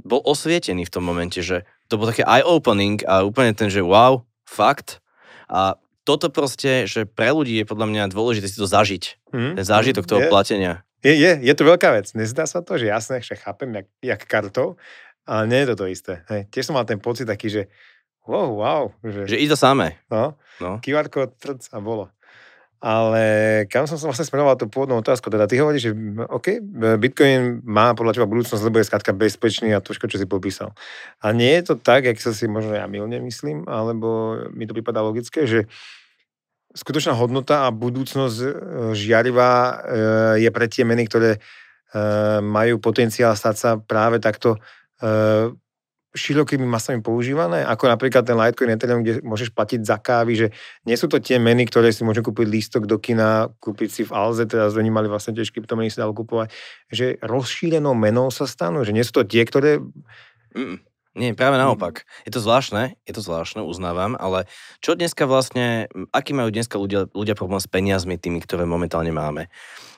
bol osvietený v tom momente, že to bol také eye-opening a úplne ten, že wow, fakt. A toto proste, že pre ľudí je podľa mňa dôležité si to zažiť. Mm, ten zážitok toho je, platenia. Je, je, je to veľká vec. Nezdá sa to, že jasné, že chápem, jak, jak kartou, ale nie je to to isté. Hej. Tiež som mal ten pocit taký, že wow, wow. Že, že ide to samé. No, no. QR kód, trc a bolo. Ale kam som sa vlastne smeroval tú pôvodnú otázku, teda ty hovoríš, že OK, Bitcoin má podľa teba budúcnosť, lebo je skrátka bezpečný a to, čo si popísal. A nie je to tak, jak sa si možno ja milne myslím, alebo mi to prípada logické, že skutočná hodnota a budúcnosť e, žiarivá e, je pre tie meny, ktoré e, majú potenciál stať sa práve takto širokými masami používané, ako napríklad ten Litecoin Ethereum, kde môžeš platiť za kávy, že nie sú to tie meny, ktoré si môžu kúpiť lístok do kina, kúpiť si v Alze, teraz oni mali vlastne tiež kryptomeny si dalo kúpovať, že rozšírenou menou sa stanú, že nie sú to tie, ktoré... Mm. Nie, práve naopak. Je to zvláštne, je to zvláštne, uznávam, ale čo dneska vlastne, aký majú dneska ľudia, ľudia problém s peniazmi, tými, ktoré momentálne máme?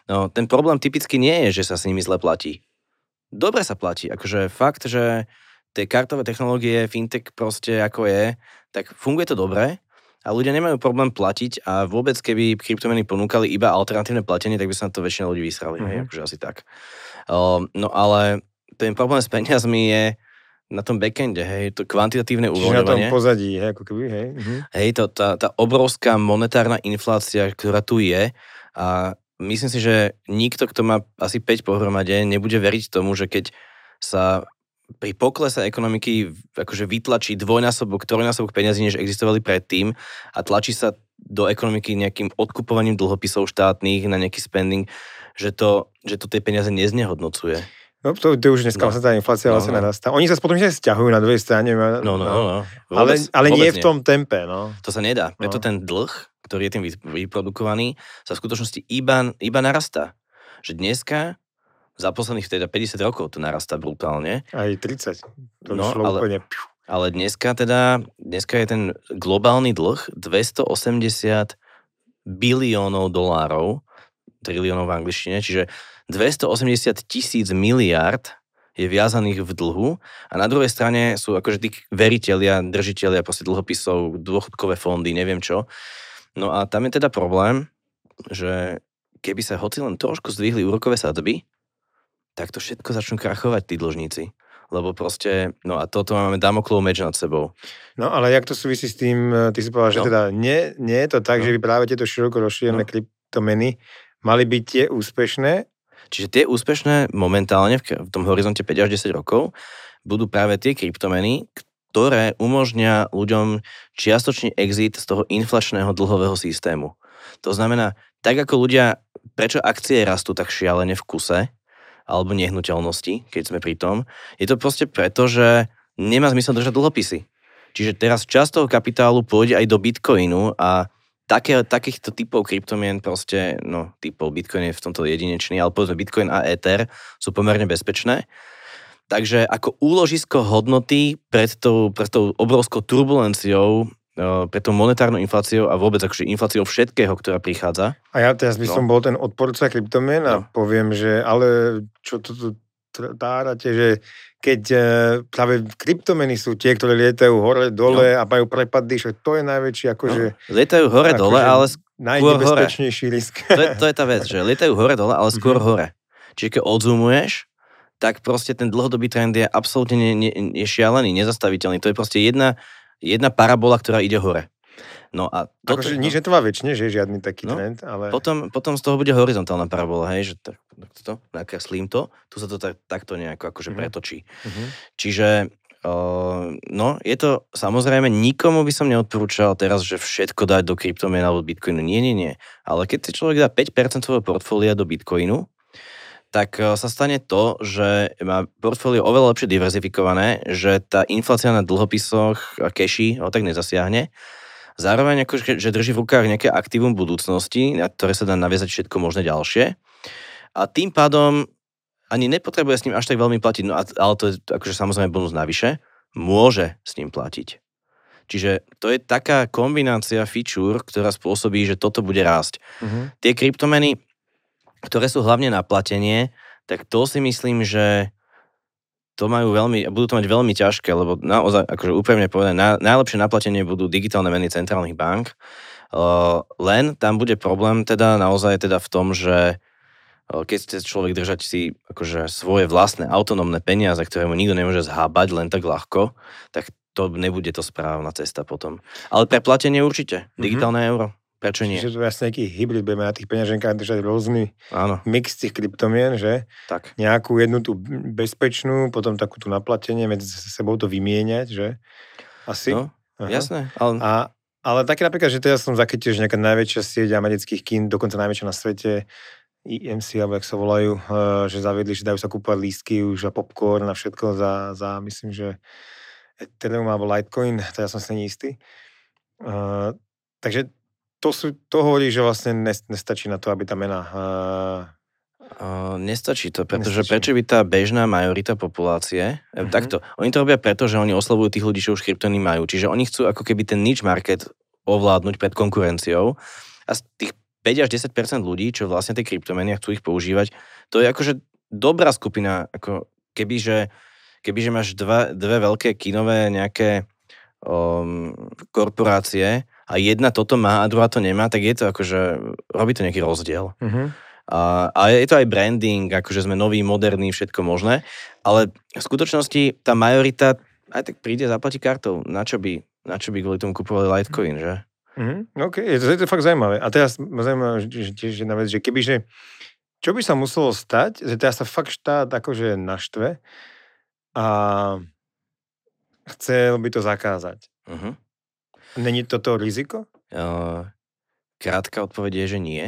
No, ten problém typicky nie je, že sa s nimi zle platí dobre sa platí. Akože fakt, že tie kartové technológie, fintech proste ako je, tak funguje to dobre a ľudia nemajú problém platiť a vôbec keby kryptomeny ponúkali iba alternatívne platenie, tak by sa na to väčšina ľudí vysrali, mm-hmm. hej, mhm. akože asi tak. Uh, no ale ten problém s peniazmi je na tom backende, hej, to kvantitatívne uvoľňovanie. na tom pozadí, hej, ako keby, hej. Mhm. Hej, to, tá, tá obrovská monetárna inflácia, ktorá tu je a myslím si, že nikto, kto má asi 5 pohromade, nebude veriť tomu, že keď sa pri poklese ekonomiky akože vytlačí dvojnásobok, trojnásobok peniazí, než existovali predtým a tlačí sa do ekonomiky nejakým odkupovaním dlhopisov štátnych na nejaký spending, že to, že to tie peniaze neznehodnocuje. No to, to už dneska no. tá inflácia no, vlastne no. narastá. Oni sa potom že stiahujú na druhej strane. No, no, no. no. Vôbec, ale ale nie v tom tempe. No. To sa nedá. Preto no. ten dlh ktorý je tým vyprodukovaný, sa v skutočnosti iba, iba narastá. Že dneska za posledných teda 50 rokov to narastá brutálne. Aj 30. To no, ale, úplne... ale dneska teda, dneska je ten globálny dlh 280 biliónov dolárov, triliónov v angličtine, čiže 280 tisíc miliard je viazaných v dlhu a na druhej strane sú akože tí veriteľia, držiteľia proste dlhopisov, dôchodkové fondy, neviem čo, No a tam je teda problém, že keby sa hoci len trošku zdvihli úrokové sadzby, tak to všetko začnú krachovať tí dlžníci. Lebo proste, no a toto máme Damoklov meč nad sebou. No ale jak to súvisí s tým, e, ty si povedal, no. že teda nie, nie je to tak, no. že by práve tieto široko rozšírené no. kryptomeny mali byť tie úspešné? Čiže tie úspešné momentálne v tom horizonte 5 až 10 rokov budú práve tie kryptomeny, ktoré umožňa ľuďom čiastočný exit z toho inflačného dlhového systému. To znamená, tak ako ľudia, prečo akcie rastú tak šialene v kuse, alebo nehnuteľnosti, keď sme pri tom, je to proste preto, že nemá zmysel držať dlhopisy. Čiže teraz časť toho kapitálu pôjde aj do bitcoinu a také, takýchto typov kryptomien proste, no typov Bitcoin je v tomto jedinečný, ale povedzme Bitcoin a Ether sú pomerne bezpečné. Takže ako úložisko hodnoty pred tou, pred tou obrovskou turbulenciou pre tou monetárnou infláciou a vôbec akože infláciou všetkého, ktorá prichádza. A ja teraz by no. som bol ten odporca kryptomien a no. poviem, že ale čo to tu tárate, že keď e, práve kryptomeny sú tie, ktoré lietajú hore, dole no. a majú prepady, že to je najväčší akože... No. Lietajú hore, ako dole, ale skôr hore. risk. To je, to je tá vec, že lietajú hore, dole, ale skôr mm-hmm. hore. Čiže keď odzumuješ, tak proste ten dlhodobý trend je absolútne ne, ne, je šialený, nezastaviteľný. To je proste jedna jedna parabola, ktorá ide hore. No a toto, akože nič netrvá väčšine, že je žiadny taký no, trend, ale... Potom, potom z toho bude horizontálna parabola, hej, že tak, to, nakreslím to, tu sa to tak, takto nejako akože mm-hmm. pretočí. Mm-hmm. Čiže Uh, no, je to samozrejme, nikomu by som neodporúčal teraz, že všetko dať do kryptomien alebo Bitcoinu. Nie, nie, nie. Ale keď si človek dá 5% svojho portfólia do Bitcoinu, tak sa stane to, že má portfólio oveľa lepšie diverzifikované, že tá inflácia na dlhopisoch a keši ho tak nezasiahne. Zároveň ako, že drží v rukách nejaké aktívum budúcnosti, na ktoré sa dá naviazať všetko možné ďalšie. A tým pádom ani nepotrebuje s ním až tak veľmi platiť, no ale to je akože samozrejme bonus navyše, môže s ním platiť. Čiže to je taká kombinácia feature, ktorá spôsobí, že toto bude rásť. Uh-huh. Tie kryptomeny, ktoré sú hlavne na platenie, tak to si myslím, že to majú veľmi, budú to mať veľmi ťažké, lebo naozaj, akože úprimne povedané, na, najlepšie naplatenie budú digitálne meny centrálnych bank. Uh, len tam bude problém teda naozaj teda v tom, že uh, keď chce človek držať si akože svoje vlastné autonómne peniaze, ktoré mu nikto nemôže zhábať len tak ľahko, tak to nebude to správna cesta potom. Ale pre platenie určite. Mhm. Digitálne mm-hmm. euro. Prečo nie? Čiže to vlastne nejaký hybrid, budeme na tých peňaženkách držať rôzny Áno. mix tých kryptomien, že? Tak. Nejakú jednu tú bezpečnú, potom takú tú naplatenie, medzi sebou to vymieňať, že? Asi? No, Aha. jasné. Ale... A, ale také napríklad, že teraz som zachytil, že nejaká najväčšia sieť amerických kín, dokonca najväčšia na svete, IMC, alebo jak sa volajú, eh, že zaviedli, že dajú sa kúpať lístky už a popcorn a všetko za, za myslím, že Ethereum alebo Litecoin, to ja som si istý. Uh, takže to, sú, to hovorí, že vlastne nestačí na to, aby tá mena... Uh, nestačí to, pretože nestačí. prečo by tá bežná majorita populácie, uh-huh. takto, oni to robia preto, že oni oslovujú tých ľudí, čo už kryptony majú. Čiže oni chcú ako keby ten niche market ovládnuť pred konkurenciou a z tých 5 až 10 ľudí, čo vlastne tie kryptomeny chcú ich používať, to je akože dobrá skupina, ako kebyže, kebyže máš dva, dve veľké kinové nejaké um, korporácie, a jedna toto má a druhá to nemá, tak je to akože, robí to nejaký rozdiel. Uh-huh. A, a je to aj branding, akože sme noví, moderní, všetko možné, ale v skutočnosti tá majorita aj tak príde, zaplatí kartou. Na čo by, na čo by kvôli tomu kupovali Litecoin, že? Mm-hmm. OK, je to, je to fakt zaujímavé. A teraz ma zaujímavé že tiež jedna vec, že kebyže, čo by sa muselo stať, že teraz sa fakt štát akože naštve a chcel by to zakázať. Uh-huh. Není toto riziko? Uh, krátka odpoveď je, že nie.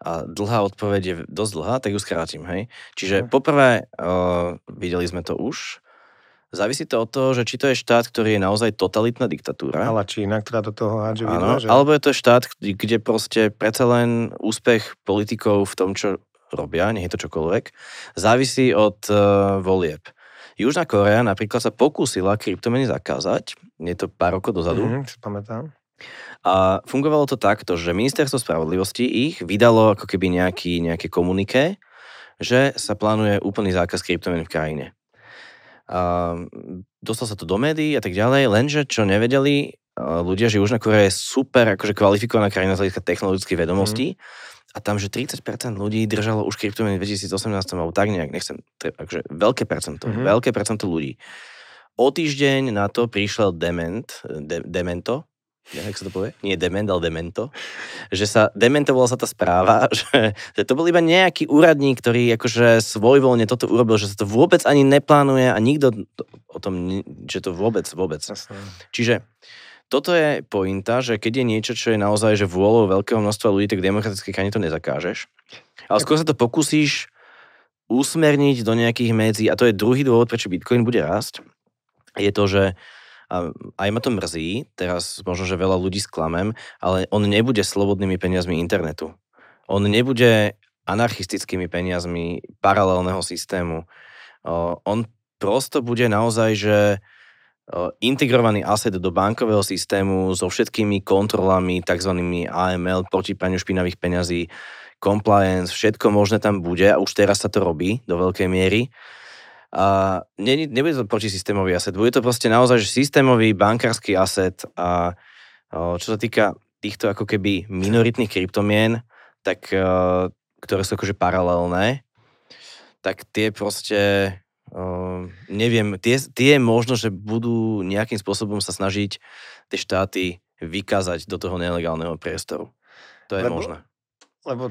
A dlhá odpoveď je dosť dlhá, tak ju skrátim, hej. Čiže poprvé, uh, videli sme to už, závisí to od toho, že či to je štát, ktorý je naozaj totalitná diktatúra. Ale Čína, ktorá do toho hádže Áno, že... alebo je to štát, kde proste predsa len úspech politikov v tom, čo robia, nie je to čokoľvek, závisí od uh, volieb. Južná Korea napríklad sa pokúsila kryptomeny zakázať, je to pár rokov dozadu. Mm, si pamätám. A fungovalo to takto, že ministerstvo spravodlivosti ich vydalo ako keby nejaký, nejaké komuniké, že sa plánuje úplný zákaz kryptomien v krajine. A dostal sa to do médií a tak ďalej, lenže čo nevedeli ľudia, že Južná Korea je super akože kvalifikovaná krajina z hľadiska technologických vedomostí, mm a tam, že 30% ľudí držalo už kryptomeny v 2018 alebo tak nejak, nechcem, takže veľké percento, mm-hmm. veľké percento ľudí. O týždeň na to prišiel dement, de, demento, ja, jak sa to povie? Nie dement, ale demento. Že sa, dementovala sa tá správa, <laughs> že, že to bol iba nejaký úradník, ktorý akože svojvoľne toto urobil, že sa to vôbec ani neplánuje a nikto o tom, že to vôbec, vôbec. Jasne. Čiže toto je pointa, že keď je niečo, čo je naozaj že vôľou veľkého množstva ľudí, tak demokratické krajine to nezakážeš. Ale skôr sa to pokúsiš usmerniť do nejakých medzi, a to je druhý dôvod, prečo Bitcoin bude rásť, je to, že a aj ma to mrzí, teraz možno, že veľa ľudí sklamem, ale on nebude slobodnými peniazmi internetu. On nebude anarchistickými peniazmi paralelného systému. On prosto bude naozaj, že integrovaný asset do bankového systému so všetkými kontrolami, tzv. AML, proti praniu špinavých peňazí, compliance, všetko možné tam bude a už teraz sa to robí do veľkej miery. A ne, nebude to protisystémový aset, bude to proste naozaj že systémový bankársky aset a čo sa týka týchto ako keby minoritných kryptomien, tak ktoré sú akože paralelné, tak tie proste Uh, neviem, tie, tie možno, že budú nejakým spôsobom sa snažiť tie štáty vykázať do toho nelegálneho priestoru. To je lebo, možné. Lebo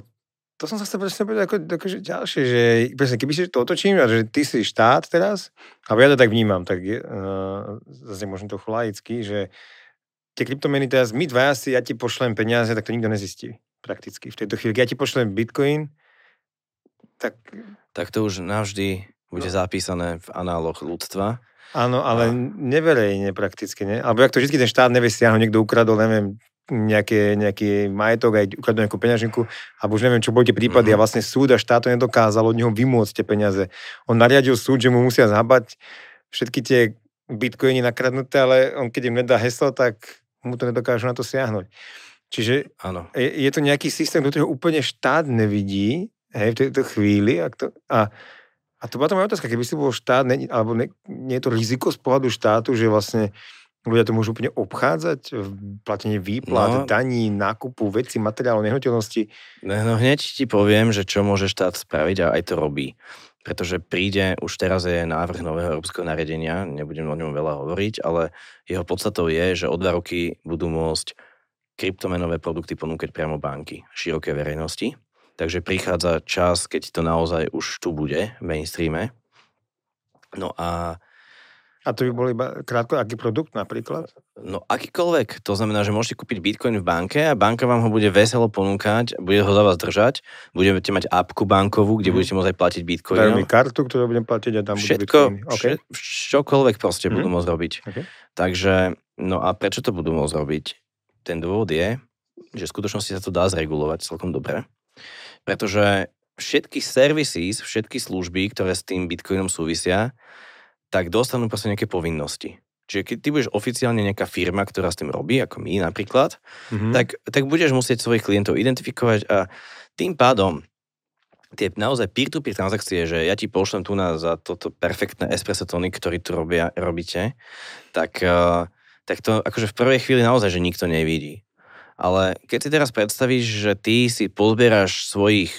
to som sa chcel presne povedať ako, ako že ďalšie, že presne, keby si to otočím, že ty si štát teraz, alebo ja to tak vnímam, tak uh, zase možno to laicky, že tie kryptomeny teraz, my dvaja si, ja ti pošlem peniaze, tak to nikto nezistí prakticky. V tejto chvíli, ja ti pošlem bitcoin, tak... Tak to už navždy bude no. zapísané v análoch ľudstva. Áno, ale a... neverejne prakticky, ne? Alebo jak to vždy ten štát nevie stiahnuť, niekto ukradol, neviem, nejaké, nejaký majetok, aj ukradol nejakú peňažinku, alebo už neviem, čo boli tie prípady mm-hmm. a vlastne súd a štát to nedokázal od neho vymôcť tie peniaze. On nariadil súd, že mu musia zhabať všetky tie bitcoiny nakradnuté, ale on keď im nedá heslo, tak mu to nedokážu na to siahnuť. Čiže ano. Je, je to nejaký systém, do ktorého úplne štát nevidí hej, v tejto chvíli. A, to, a, a to bola to moja otázka, keby si bol štát, ne, alebo ne, nie je to riziko z pohľadu štátu, že vlastne ľudia to môžu úplne obchádzať v platení výplat, no, daní, nákupu veci, materiálov, nehnuteľnosti. No hneď ti poviem, že čo môže štát spraviť a aj to robí. Pretože príde, už teraz je návrh nového európskeho nariadenia, nebudem o ňom veľa hovoriť, ale jeho podstatou je, že o dva roky budú môcť kryptomenové produkty ponúkať priamo banky širokej verejnosti. Takže prichádza čas, keď to naozaj už tu bude v mainstreame. No a a to by bol iba krátko, aký produkt napríklad? No akýkoľvek. To znamená, že môžete kúpiť Bitcoin v banke a banka vám ho bude veselo ponúkať, bude ho za vás držať, budete mať apku bankovú, kde mm. budete môcť aj platiť Bitcoin. Dajú mi kartu, ktorú budem platiť a tam Všetko, budú Okay. čokoľvek proste mm. budú môcť robiť. Okay. Takže, no a prečo to budú môcť robiť? Ten dôvod je, že v skutočnosti sa to dá zregulovať celkom dobre, pretože všetky services, všetky služby, ktoré s tým Bitcoinom súvisia, tak dostanú proste nejaké povinnosti. Čiže keď ty budeš oficiálne nejaká firma, ktorá s tým robí, ako my napríklad, mm-hmm. tak, tak budeš musieť svojich klientov identifikovať a tým pádom tie naozaj peer-to-peer transakcie, že ja ti pošlem tu na za toto perfektné espresso tony, ktorý tu robia, robíte, tak, uh, tak to akože v prvej chvíli naozaj, že nikto nevidí. Ale keď si teraz predstavíš, že ty si pozbieraš svojich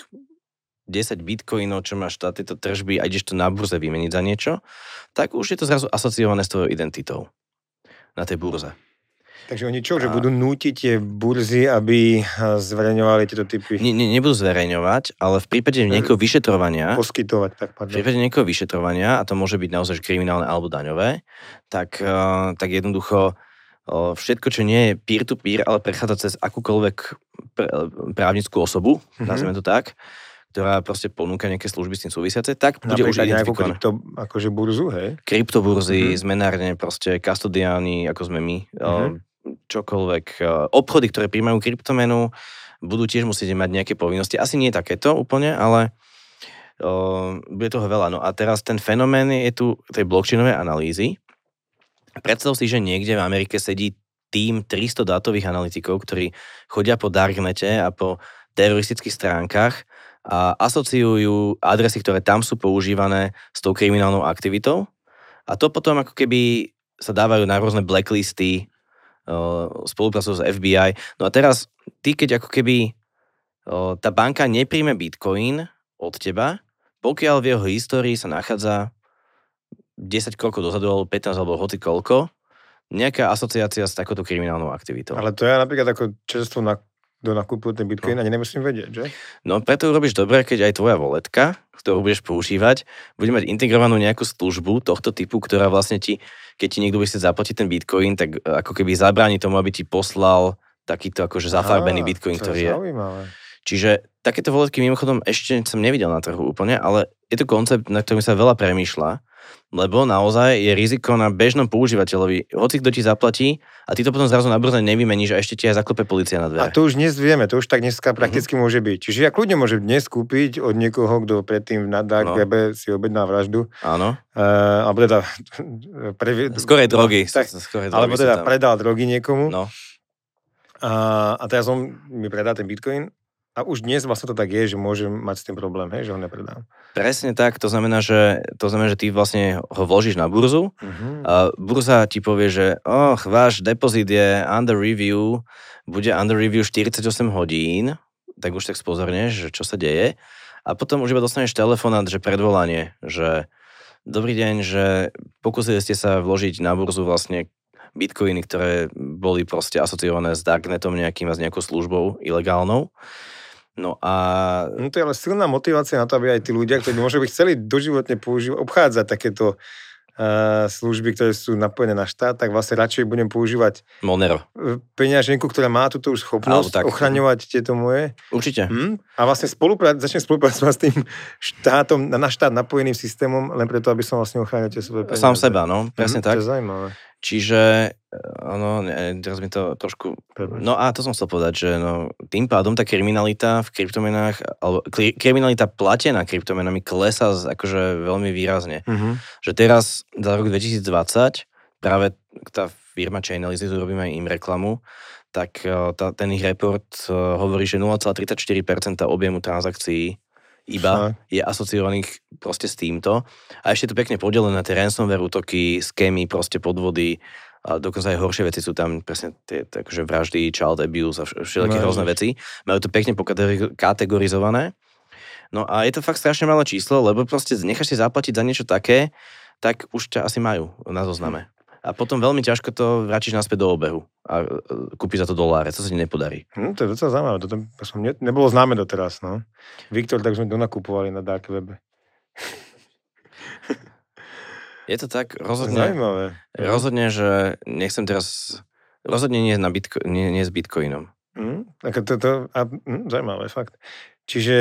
10 bitcoinov, čo máš tieto tržby a ideš to na burze vymeniť za niečo, tak už je to zrazu asociované s tvojou identitou na tej burze. Takže oni čo, a... že budú nútiť tie burzy, aby zverejňovali tieto typy? Ne, ne, nebudú zverejňovať, ale v prípade nejakého vyšetrovania... Poskytovať, tak pardon. V prípade nejakého vyšetrovania, a to môže byť naozaj kriminálne alebo daňové, tak, tak jednoducho všetko, čo nie je peer-to-peer, ale prechádza cez akúkoľvek právnickú osobu, mm-hmm. nazveme to tak, ktorá proste ponúka nejaké služby s tým súvisiace, tak bude Napríklad už identifikovaná. krypto, akože burzu, hej? Kryptoburzy, mm-hmm. zmenárne, proste kastodiáni, ako sme my, mm-hmm. čokoľvek. Obchody, ktoré príjmajú kryptomenu, budú tiež musieť mať nejaké povinnosti. Asi nie takéto úplne, ale bude toho veľa. No a teraz ten fenomén je tu tej blockchainovej analýzy. Predstav si, že niekde v Amerike sedí tým 300 dátových analytikov, ktorí chodia po darknete a po teroristických stránkach a asociujú adresy, ktoré tam sú používané s tou kriminálnou aktivitou a to potom ako keby sa dávajú na rôzne blacklisty, spolupracujú s FBI. No a teraz ty, keď ako keby tá banka nepríjme bitcoin od teba, pokiaľ v jeho histórii sa nachádza 10 krokov dozadu, alebo 15, alebo hoci koľko, nejaká asociácia s takouto kriminálnou aktivitou. Ale to ja napríklad ako čerstvo na kto nakúpil ten bitcoin, no. ani nemusím vedieť, že? No preto urobíš dobre, keď aj tvoja voletka, ktorú budeš používať, bude mať integrovanú nejakú službu tohto typu, ktorá vlastne ti, keď ti niekto bude chcieť zaplatiť ten bitcoin, tak e, ako keby zabráni tomu, aby ti poslal takýto akože zafarbený bitcoin, ktorý je. Zaujímavé. Čiže takéto voletky mimochodom ešte som nevidel na trhu úplne, ale je to koncept, na ktorým sa veľa premýšľa lebo naozaj je riziko na bežnom používateľovi. Hoci kto ti zaplatí a ty to potom zrazu na brze nevymeníš a ešte ti aj zaklope policia na dvere. A to už dnes vieme, to už tak dneska prakticky mm-hmm. môže byť. Čiže ja kľudne môžem dnes kúpiť od niekoho, kto predtým na dark no. webe si objedná vraždu. Áno. Uh, alebo teda... <laughs> Pre... Skorej drogy. Tak, Skorej drogy alebo teda predal drogy niekomu. No. A, a teraz on mi predá ten bitcoin a už dnes vlastne to tak je, že môžem mať s tým problém, hej, že ho nepredám. Presne tak, to znamená, že, to znamená, že ty vlastne ho vložíš na burzu uh-huh. a burza ti povie, že oh, váš depozit je under review, bude under review 48 hodín, tak už tak spozorneš, že čo sa deje a potom už iba dostaneš telefonát, že predvolanie, že dobrý deň, že pokúsili ste sa vložiť na burzu vlastne bitcoiny, ktoré boli proste asociované s darknetom nejakým a s nejakou službou ilegálnou No a... No to je ale silná motivácia na to, aby aj tí ľudia, ktorí môžu byť chceli doživotne používať, obchádzať takéto uh, služby, ktoré sú napojené na štát, tak vlastne radšej budem používať Monero. peňaženku, ktorá má túto už schopnosť tak. ochraňovať tieto moje. Určite. Hm? A vlastne spolupracovať, začnem spolupracovať s tým štátom, na štát napojeným systémom, len preto, aby som vlastne ochránil tie svoje peniaze. Sám seba, no, presne hm? tak. To je zaujímavé. Čiže, no, teraz mi to trošku... No a to som chcel povedať, že no, tým pádom tá kriminalita v kryptomenách, alebo kriminalita platená kryptomenami klesá akože veľmi výrazne. Mm-hmm. Že teraz, za rok 2020, práve tá firma Chainalysis, robíme aj im reklamu, tak tá, ten ich report hovorí, že 0,34% objemu transakcií iba je asociovaných proste s týmto. A ešte to pekne podelené na tie ransomware útoky, skémy, proste podvody, a dokonca aj horšie veci sú tam, presne tie takže vraždy, child abuse a všetky no, rôzne veci. Majú to pekne kategorizované. No a je to fakt strašne malé číslo, lebo proste necháš si zaplatiť za niečo také, tak už ťa asi majú na zozname a potom veľmi ťažko to vrátiš naspäť do obehu a e, kúpiš za to doláre, to sa ti nepodarí. No, to je docela zaujímavé, to som ne, nebolo známe doteraz, no. Viktor, tak sme donakupovali na dark webe. Je to tak, rozhodne, Zaujímavé. rozhodne, že nechcem teraz, rozhodne nie, na Bitco, nie, nie s Bitcoinom. Mm, tak to, to, a, mm, zaujímavé, fakt. Čiže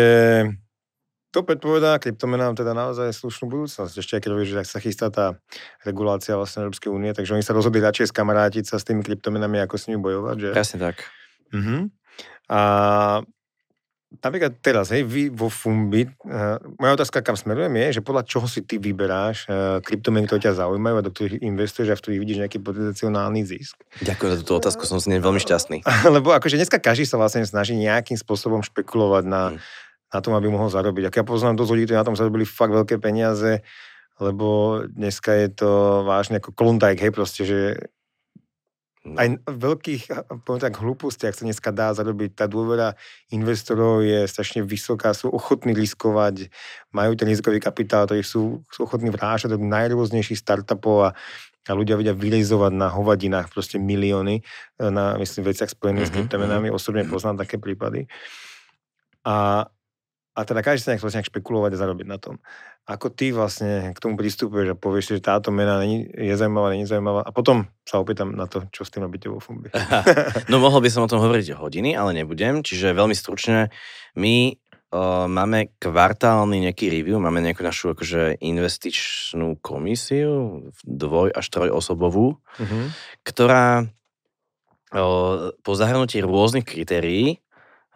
to predpovedá kryptomenám teda naozaj slušnú budúcnosť. Ešte keď vieš, že sa chystá tá regulácia vlastne Európskej únie, takže oni sa rozhodli radšej skamarátiť sa s tými kryptomenami, ako s nimi bojovať. Že? Presne tak. Uh-huh. A napríklad teraz, hej, vy vo Fumbi, uh, moja otázka, kam smerujem, je, že podľa čoho si ty vyberáš uh, kryptomeny, ktoré ťa zaujímajú a do ktorých investuješ a v ktorých vidíš nejaký potenciálny zisk. Ďakujem za túto otázku, som s nej veľmi šťastný. <laughs> Lebo akože dneska každý sa vlastne snaží nejakým spôsobom špekulovať na, hmm na tom, aby mohol zarobiť. Ak ja poznám dosť ľudí, ktorí na tom zarobili fakt veľké peniaze, lebo dneska je to vážne ako klondajk, hej, proste, že no. aj v veľkých, poviem tak, hlúpostiach sa dneska dá zarobiť. Tá dôvera investorov je strašne vysoká, sú ochotní riskovať, majú ten rizikový kapitál, ktorí sú, sú ochotní vrážať do najrôznejších startupov a, a ľudia vedia vylizovať na hovadinách proste milióny na, myslím, veciach spojených mm-hmm. s mhm, kryptomenami. Mhm. Osobne poznám také prípady. A, a teda každý sa nechce nejak špekulovať a zarobiť na tom. Ako ty vlastne k tomu pristupuješ a povieš, že táto mena není, je zaujímavá, není zaujímavá a potom sa opýtam na to, čo s tým robíte vo Fumbi. <laughs> no mohol by som o tom hovoriť hodiny, ale nebudem, čiže veľmi stručne. My uh, máme kvartálny nejaký review, máme nejakú našu akože investičnú komisiu, dvoj až trojosobovú, uh-huh. ktorá uh, po zahrnutí rôznych kritérií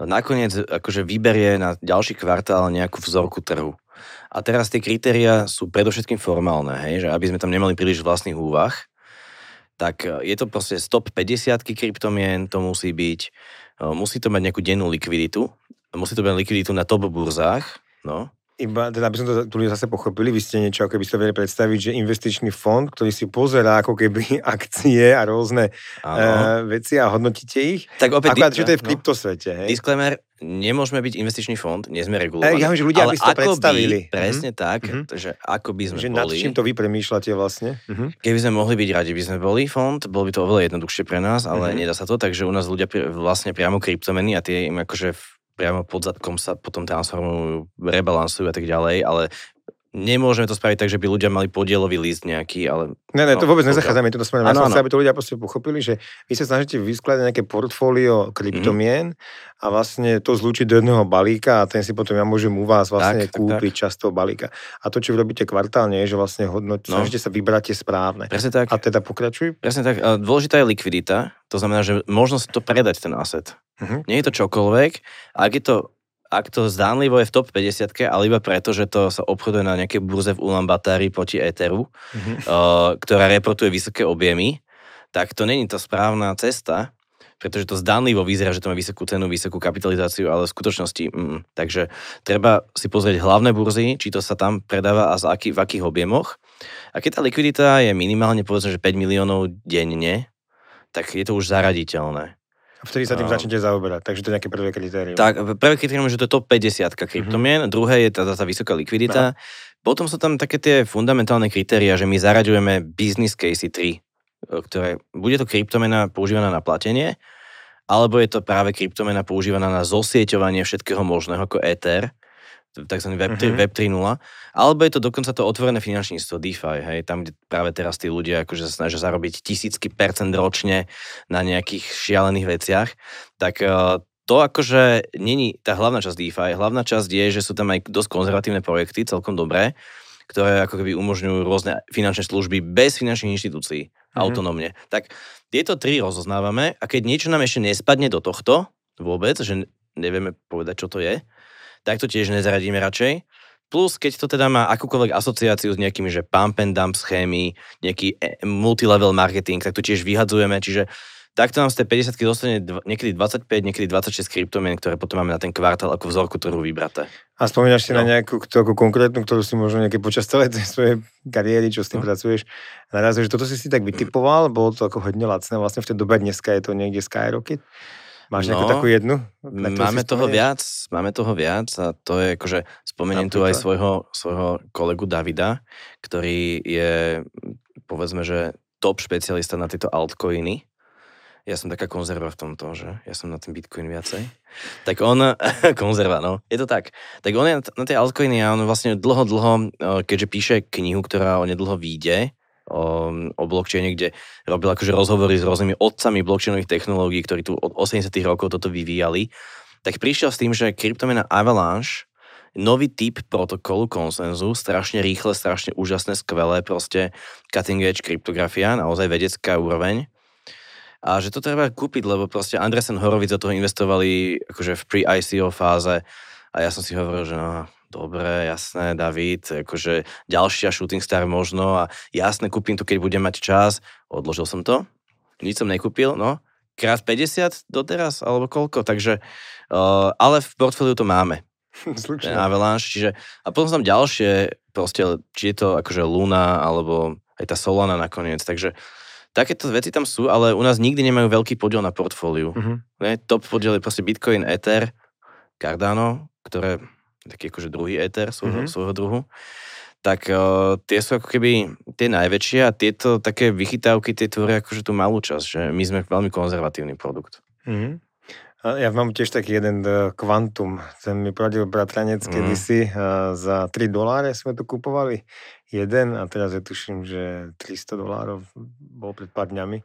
nakoniec akože vyberie na ďalší kvartál nejakú vzorku trhu. A teraz tie kritéria sú predovšetkým formálne, hej, že aby sme tam nemali príliš vlastných úvah, tak e, je to proste stop 50 kryptomien, to musí byť, e, musí to mať nejakú dennú likviditu, musí to mať likviditu na top burzách, no, iba, teda aby som to tu zase pochopili, vy ste niečo, ako by ste vedeli predstaviť, že investičný fond, ktorý si pozerá ako keby <laughs> akcie a rôzne uh, veci a hodnotíte ich. Tak opäť, Akurát, že to je v no. kryptosvete. Hej? Disclaimer, nemôžeme byť investičný fond, nie sme regulovaní. Ja že ľudia ale by ste to predstavili. By, presne mm-hmm. tak, mm-hmm. že ako by sme že boli. Nad čím to vy premýšľate vlastne? Mm-hmm. Keby sme mohli byť radi, by sme boli fond, bolo by to oveľa jednoduchšie pre nás, ale mm-hmm. nedá sa to, takže u nás ľudia vlastne priamo kryptomeny a tie im akože priamo pod zadkom sa potom transformujú, rebalansujú a tak ďalej, ale Nemôžeme to spraviť tak, že by ľudia mali podielový list nejaký, ale... Ne, ne, to No, vôbec pokiaľ- nezachádzame to smerom. Ja som chcel, aby to ľudia proste pochopili, že vy sa snažíte vyskladať nejaké portfólio kryptomien a vlastne to zlúčiť do jedného balíka a ten si potom ja môžem u vás vlastne Tak, tak, kúpiť časť toho balíka. A to, čo vy robíte kvartálne, je, že vlastne hodnoť, No. snažíte sa vybrať tie správne. Presne tak. A teda pokračuj. Presne tak. A Dôležitá je likvidita, to znamená, že možno si to predať ten asset. Mhm. Nie je to čokoľvek. Ak je to ak to zdánlivo je v top 50, ale iba preto, že to sa obchoduje na nejakej burze v Ulaanbaatári proti Etheru, Mhm. uh, ktorá reportuje vysoké objemy, tak to není tá správna cesta, pretože to zdánlivo vyzerá, že to má vysokú cenu, vysokú kapitalizáciu, ale v skutočnosti mm, Takže treba si pozrieť hlavné burzy, či to sa tam predáva a z aký, v akých objemoch. A keď tá likvidita je minimálne povedzme, že 5 miliónov denne, tak je to už zaraditeľné. A vtedy sa tým No. začnete zaoberať. Takže to je nejaké prvé kritérium. Tak, prvé kritérium je, že to je top 50 kryptomien, druhé je tá, tá vysoká likvidita. Potom sú tam také tie fundamentálne kritéria, že my zaraďujeme business case 3, ktoré, bude to kryptomena používaná na platenie, alebo je to práve kryptomena používaná na zosieťovanie všetkého možného ako Ether, tzv. Web, Mhm. Web 3.0, alebo je to dokonca to otvorené finančníctvo DeFi, hej, tam, kde práve teraz tí ľudia akože sa snažia zarobiť tisícky percent ročne na nejakých šialených veciach, tak eh, to akože není tá hlavná časť DeFi. Hlavná časť je, že sú tam aj dosť konzervatívne projekty, celkom dobré, ktoré ako keby umožňujú rôzne finančné služby bez finančných inštitúcií, Mhm. autonómne. Tak tieto tri rozoznávame a keď niečo nám ešte nespadne do tohto vôbec, že nevieme povedať, čo to je, tak to tiež nezaradíme radšej. Plus, keď to teda má akúkoľvek asociáciu s nejakými, že pump and dump schémy, nejaký e, multilevel marketing, tak to tiež vyhadzujeme, čiže takto nám z tej 50 dostane dv- niekedy 25, niekedy 26 kryptomien, ktoré potom máme na ten kvartál ako vzorku trhu vybraté. A spomínaš si na No. nejakú takú konkrétnu, ktorú si možno nejaké počas celej tej svojej kariéry, čo s tým No. pracuješ, narazil, že toto si si tak vytipoval, bolo to ako hodne lacné, vlastne v tej dobe dneska je to niekde Skyrocket. Máš nejakú No, takú jednu? Máme toho viac, máme toho viac a to je akože, spomeniem tu aj svojho, svojho kolegu Davida, ktorý je, povedzme, že top špecialista na tieto altcoiny. Ja som taká konzerva v tomto, že ja som na ten Bitcoin viacej. Tak on, <laughs> konzerva, no, je to tak. Tak on je na tie altcoiny a on vlastne dlho, dlho, keďže píše knihu, ktorá onedlho vyjde, o, o blockchaine, kde robil akože rozhovory s rôznymi otcami blockchainových technológií, ktorí tu od 80 rokov toto vyvíjali, tak prišiel s tým, že kryptomena Avalanche, nový typ protokolu konsenzu, strašne rýchle, strašne úžasné, skvelé, proste cutting edge kryptografia, naozaj vedecká úroveň. A že to treba kúpiť, lebo proste Andresen Horovic do toho investovali akože v pre-ICO fáze a ja som si hovoril, že no, dobre, jasné, David, akože ďalšia shooting star možno a jasné, kúpim to, keď budem mať čas. Odložil som to, nič som nekúpil, no, krát 50 doteraz, alebo koľko, takže, uh, ale v portfóliu to máme, <laughs> ten Slušne. Avalanche, čiže, a potom sú tam ďalšie, proste, či je to akože Luna, alebo aj tá Solana nakoniec, takže takéto veci tam sú, ale u nás nikdy nemajú veľký podiel na portfóliu. Mhm. Ne? Top podiel je proste Bitcoin, Ether, Cardano, ktoré taký akože druhý Ether svojho, Mhm. mm-hmm. svojho druhu. Tak uh, tie sú ako keby tie najväčšie a tieto také vychytávky, tie tvoria akože tú malú časť, že my sme veľmi konzervatívny produkt. Mhm. A ja mám tiež taký jeden eh, Quantum, ten mi poradil bratranec Mhm. kedysi, a za 3 doláre sme to kupovali, jeden a teraz ja tuším, že 300 dolárov bol pred pár dňami.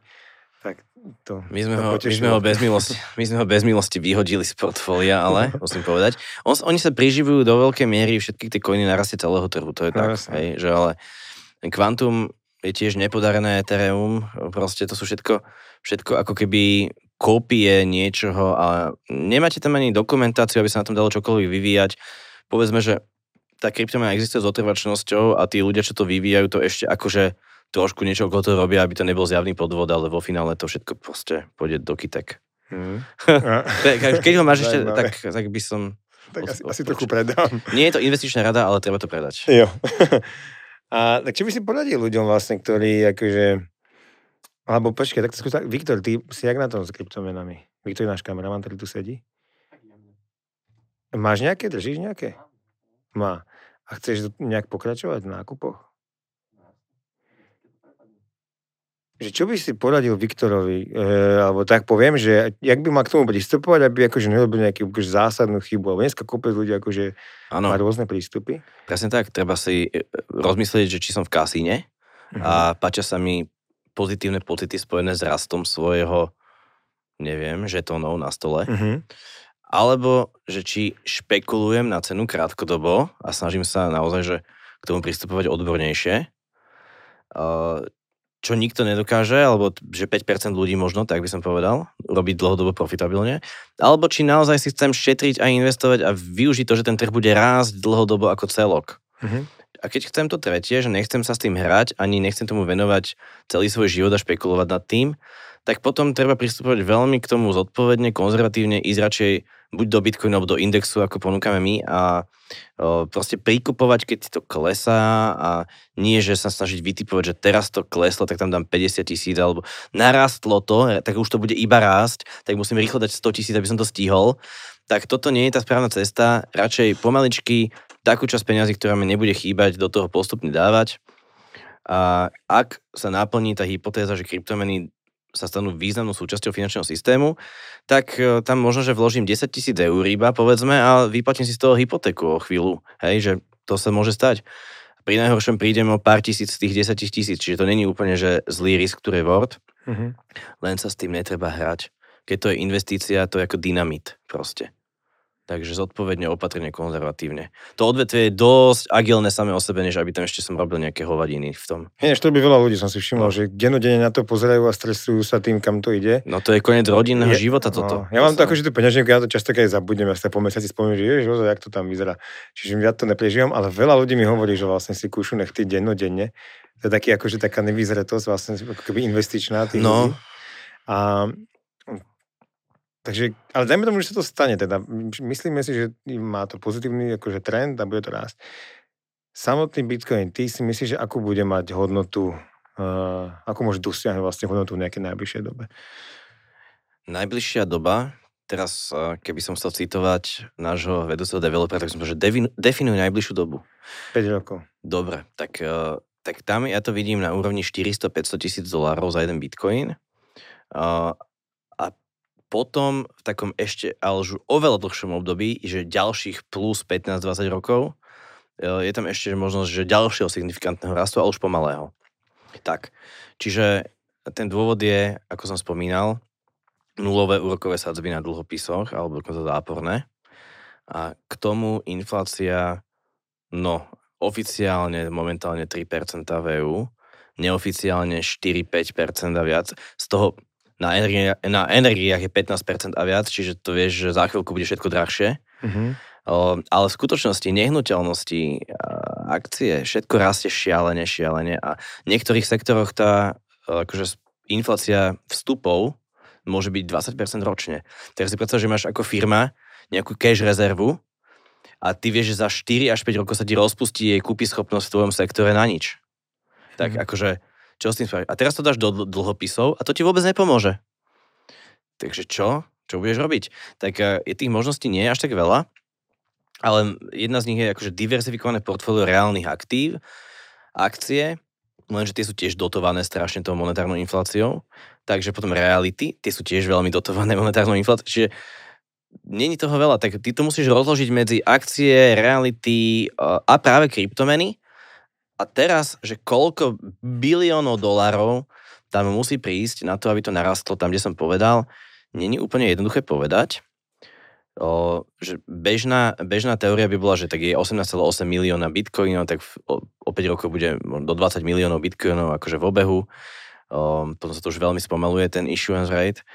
To, My sme, to ho, my, sme ho bez milosti, my sme ho bez milosti vyhodili z portfólia, ale <laughs> musím povedať. On, oni sa priživujú do veľkej miery všetky tie koiny na raste celého trhu, to je No, tak. jasne. hej, že ale Quantum je tiež nepodarené Ethereum, proste to sú všetko, všetko ako keby kópie niečoho a nemáte tam ani dokumentáciu, aby sa na tom dalo čokoľvek vyvíjať. Povedzme, že tá kryptomena existuje s otrvačnosťou a tí ľudia, čo to vyvíjajú, to ešte akože trošku niečo okolo toho robia, aby to nebol zjavný podvod, ale vo finále to všetko proste pôjde do kytek. <laughs> Ke- Keď ho máš ešte, tak, tak by som... tak Od- asi, asi odporučujem. trochu predám. Nie je to investičná rada, ale treba to predať. Jo. <laughs> A tak čo by si poradil ľuďom vlastne, ktorí akože... Alebo počkaj, tak to skús, tak- Viktor, ty si jak na tom s kryptomenami? Viktor je náš kameraman, ktorý tu sedí. Máš nejaké? Držíš nejaké? Má. A chceš nejak pokračovať v nákupoch? Že čo by si poradil Viktorovi, e, alebo tak poviem, že jak by mal k tomu pristupovať, aby akože nerobil nejakú akože zásadnú chybu, alebo dneska kopec ľudí akože ano. má rôzne prístupy. Presne tak, treba si e, rozmyslieť, že či som v kasíne uh-huh. a páčia sa mi pozitívne pocity spojené s rastom svojho, neviem, žetónov na stole. Uh-huh. Alebo, že či špekulujem na cenu krátkodobo a snažím sa naozaj, že k tomu pristupovať odbornejšie. Uh, čo nikto nedokáže, alebo že 5% ľudí možno, tak by som povedal, robiť dlhodobo profitabilne, alebo či naozaj si chcem šetriť a investovať a využiť to, že ten trh bude rásť dlhodobo ako celok. Mm-hmm. A keď chcem to tretie, že nechcem sa s tým hrať, ani nechcem tomu venovať celý svoj život a špekulovať nad tým, tak potom treba pristupovať veľmi k tomu zodpovedne, konzervatívne, ísť radšej buď do Bitcoinu alebo do indexu, ako ponúkame my a proste prikupovať, keď to klesá a nie, že sa snažiť vytipovať, že teraz to kleslo, tak tam dám 50 tisíc alebo narastlo to, tak už to bude iba rásť, tak musím rýchlo dať 100 tisíc, aby som to stihol. Tak toto nie je tá správna cesta, radšej pomaličky takú časť peniazy, ktorá mi nebude chýbať, do toho postupne dávať. A ak sa naplní tá hypotéza, že kryptomeny sa stanú významnou súčasťou finančného systému, tak e, tam možno, že vložím 10 tisíc eur iba, povedzme, a vyplatím si z toho hypotéku o chvíľu. Hej, že to sa môže stať. Pri najhoršom prídem o pár tisíc z tých 10 tisíc, čiže to není úplne, že zlý risk, ktorý je word, mm-hmm. len sa s tým netreba hrať. Keď to je investícia, to je ako dynamit proste. Takže zodpovedne, opatrne, konzervatívne. To odvetvie je dosť agilné samé o sebe, než aby tam ešte som robil nejaké hovadiny v tom. Ináč to by veľa ľudí som si všimol, no. že denodene na to pozerajú a stresujú sa tým, kam to ide. No to je koniec rodinného je, života toto. No, ja mám to ako, že tu peňaženku, ja to často keď zabudnem, ja sa po mesiaci spomínam, že ježiš, jak to tam vyzerá. Čiže ja to neprežívam, ale veľa ľudí mi hovorí, že vlastne si kúšu nechty dennodenne. To je taký, akože taká nevyzretosť, vlastne ako keby investičná tých no. ľudí. A Takže, ale dajme tomu, že sa to stane. Teda. Myslíme si, že má to pozitívny akože trend a bude to rásť. Samotný Bitcoin, ty si myslíš, že akú bude mať hodnotu, uh, ako môže dosiahnuť vlastne hodnotu v nejakej najbližšej dobe? Najbližšia doba, teraz keby som chcel citovať nášho vedúceho developera, tak som povedal, že definuj najbližšiu dobu. 5 rokov. Dobre, tak, tak tam ja to vidím na úrovni 400-500 tisíc dolárov za jeden bitcoin potom v takom ešte, ale už oveľa dlhšom období, že ďalších plus 15-20 rokov, e, je tam ešte možnosť, že ďalšieho signifikantného rastu, ale už pomalého. Tak, čiže ten dôvod je, ako som spomínal, nulové úrokové sadzby na dlhopisoch, alebo dokonca záporné. A k tomu inflácia, no, oficiálne momentálne 3% v EU, neoficiálne 4-5% a viac. Z toho na, energi- na energiách je 15% a viac, čiže to vieš, že za chvíľku bude všetko drahšie. Mm-hmm. O, ale v skutočnosti nehnuteľnosti, akcie, všetko rastie šialene, šialene a v niektorých sektoroch tá akože inflácia vstupov môže byť 20% ročne. Teraz si predstav, že máš ako firma nejakú cash rezervu a ty vieš, že za 4 až 5 rokov sa ti rozpustí jej kúpy schopnosť v tvojom sektore na nič. Tak mm. akože čo s tým spraviť? A teraz to dáš do dlhopisov a to ti vôbec nepomôže. Takže čo? Čo budeš robiť? Tak e, je tých možností nie až tak veľa, ale jedna z nich je akože diverzifikované portfólio reálnych aktív, akcie, lenže tie sú tiež dotované strašne tou monetárnou infláciou, takže potom reality, tie sú tiež veľmi dotované monetárnou infláciou, čiže není toho veľa, tak ty to musíš rozložiť medzi akcie, reality e, a práve kryptomeny a teraz, že koľko biliónov dolárov tam musí prísť na to, aby to narastlo tam, kde som povedal, není úplne jednoduché povedať. O, že bežná, bežná teória by bola, že tak je 18,8 milióna bitcoinov, tak o 5 rokov bude do 20 miliónov bitcoinov akože v obehu. O, potom sa to už veľmi spomaluje, ten issuance rate.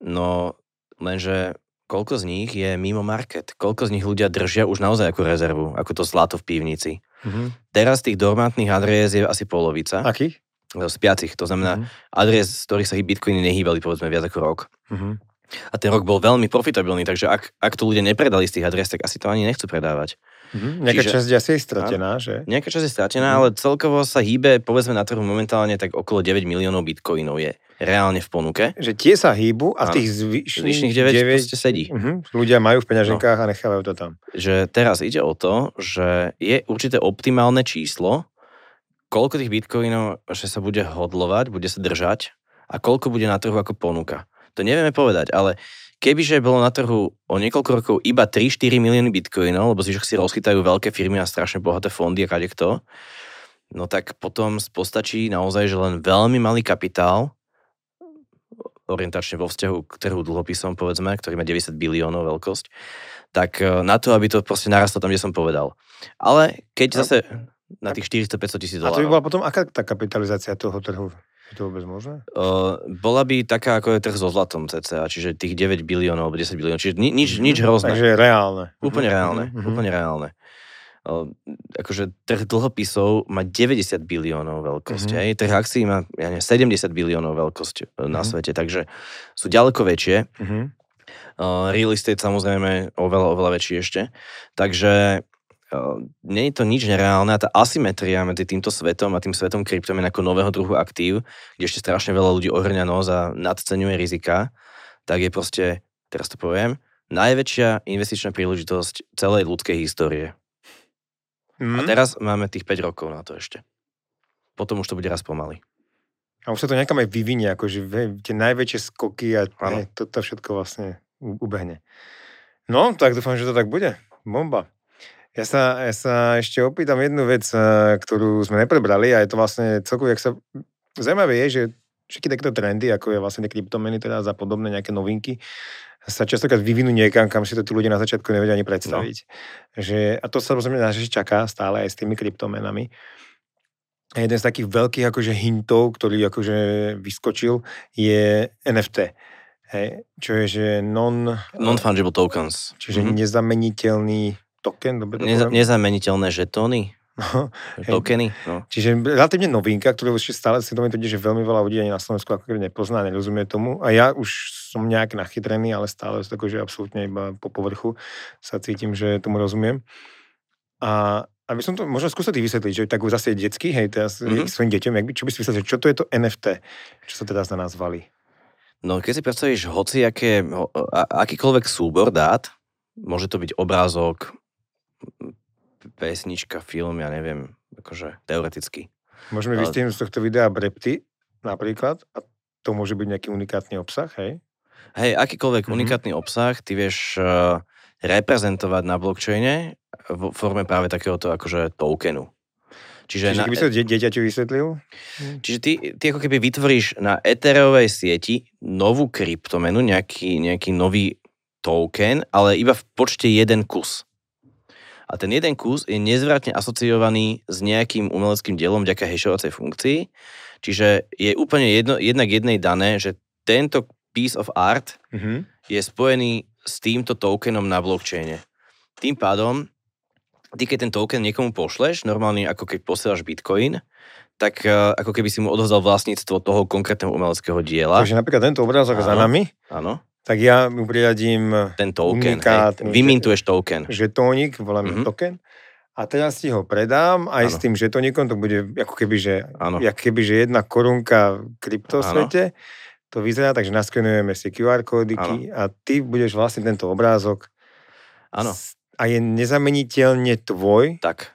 No, lenže koľko z nich je mimo market? Koľko z nich ľudia držia už naozaj ako rezervu, ako to zlato v pivnici? Mm-hmm. Teraz tých dormantných adries je asi polovica. Akých? Z piacich, to znamená mm-hmm. adries, z ktorých sa bitcoiny nehýbali povedzme viac ako rok. Mm-hmm. A ten rok bol veľmi profitabilný, takže ak, ak to ľudia nepredali z tých adres, tak asi to ani nechcú predávať. Mm-hmm. Nejaká Čiže, časť je asi stratená, že? Nejaká časť je stratená, mm-hmm. ale celkovo sa hýbe, povedzme na trhu momentálne tak okolo 9 miliónov bitcoinov je reálne v ponuke. Že tie sa hýbu a, a tých zvyšných 9, 9 sedí. Uh-huh, ľudia majú v peňaženkách no. a nechávajú to tam. Že teraz ide o to, že je určité optimálne číslo, koľko tých bitcoinov že sa bude hodlovať, bude sa držať a koľko bude na trhu ako ponuka. To nevieme povedať, ale kebyže bolo na trhu o niekoľko rokov iba 3-4 milióny bitcoinov, lebo si si rozchytajú veľké firmy a strašne bohaté fondy a kade kto, no tak potom postačí naozaj, že len veľmi malý kapitál, orientačne vo vzťahu k trhu dlhopisom, povedzme, ktorý má 90 biliónov veľkosť, tak e, na to, aby to proste narastlo tam, kde som povedal. Ale keď zase na tých 400-500 tisíc dolárov. A to by bola potom aká tá kapitalizácia toho trhu? Je to vôbec možné? Uh, bola by taká, ako je trh so zlatom cca, čiže tých 9 biliónov alebo 10 biliónov, čiže ni, nič, nič hrozné. Takže reálne. Úplne reálne, mm-hmm. úplne reálne. Uh, akože trh dlhopisov má 90 biliónov veľkosť, mm-hmm. aj trh akcií má ja neviem, 70 biliónov veľkosť mm-hmm. na svete, takže sú ďaleko väčšie. Mm-hmm. Uh, real estate samozrejme oveľa, oveľa väčší ešte. Takže nie je to nič nereálne a tá asymetria medzi týmto svetom a tým svetom kryptomien ako nového druhu aktív, kde ešte strašne veľa ľudí ohrňa nos a nadceňuje rizika, tak je proste, teraz to poviem, najväčšia investičná príležitosť celej ľudskej histórie. Mm. A mhm. teraz máme tých 5 rokov na to ešte. Potom už to bude raz pomaly. A už sa to nejakam aj vyvinie, akože tie najväčšie skoky a ne, to, to všetko vlastne ubehne. No, tak dúfam, že to tak bude. Bomba. Ja sa, ja sa ešte opýtam jednu vec, eh, ktorú sme neprebrali a je to vlastne celkovo, jak sa... Zaujímavé je, že všetky takéto trendy, ako je vlastne kryptomeny teda za podobné nejaké novinky, sa častokrát vyvinú niekam, kam si to tí ľudia na začiatku nevedia ani predstaviť. No. Že, a to sa rozumie, že čaká stále aj s tými kryptomenami. A jeden z takých veľkých akože hintov, ktorý akože vyskočil, je NFT. Hej, čo je, že non... Non-fungible tokens. Čiže mm-hmm. nezameniteľný token, dobre Neza, Nezameniteľné žetóny? Tokeny? No. Čiže relatívne novinka, ktorú ešte stále si domývam, že veľmi veľa ľudí ani na Slovensku ako keby nepozná, nerozumie tomu. A ja už som nejak nachytrený, ale stále to že absolútne iba po povrchu sa cítim, že tomu rozumiem. A aby som to možno skúsil vysvetliť, že tak zase detský, hej, teraz mm-hmm. svojim deťom, jak by, čo by si vysvetlil, čo to je to NFT, čo sa teda na nazvali? No keď si predstavíš hoci aké, akýkoľvek súbor dát, môže to byť obrázok, pesnička, film, ja neviem, akože teoreticky. Môžeme Ale... vystihnúť z tohto videa brepty napríklad a to môže byť nejaký unikátny obsah, hej? Hej, akýkoľvek mm-hmm. unikátny obsah ty vieš uh, reprezentovať na blockchaine v forme práve takéhoto akože tokenu. Čiže, Čiže na, keby sa de- dieťaťu vysvetlil? Čiže ty, ty ako keby vytvoríš na Ethereovej sieti novú kryptomenu, nejaký, nejaký nový token, ale iba v počte jeden kus. A ten jeden kus je nezvratne asociovaný s nejakým umeleckým dielom vďaka hashovacej funkcii. Čiže je úplne jedno, jednak jednej dané, že tento piece of art mm-hmm. je spojený s týmto tokenom na blockchaine. Tým pádom, ty keď ten token niekomu pošleš, normálne ako keď posielaš bitcoin, tak uh, ako keby si mu odovzdal vlastníctvo toho konkrétneho umeleckého diela. Takže napríklad tento obrázok za nami, áno tak ja mu priradím ten token, unikát, hej, vymintuješ token. Žetónik, voláme mm-hmm. token. A teraz ti ho predám, aj ano. s tým žetónikom, to bude ako keby, že, ako keby, že jedna korunka v kryptosvete. Ano. To vyzerá, takže naskenujeme si QR kódiky ano. a ty budeš vlastne tento obrázok. Áno. A je nezameniteľne tvoj. Tak.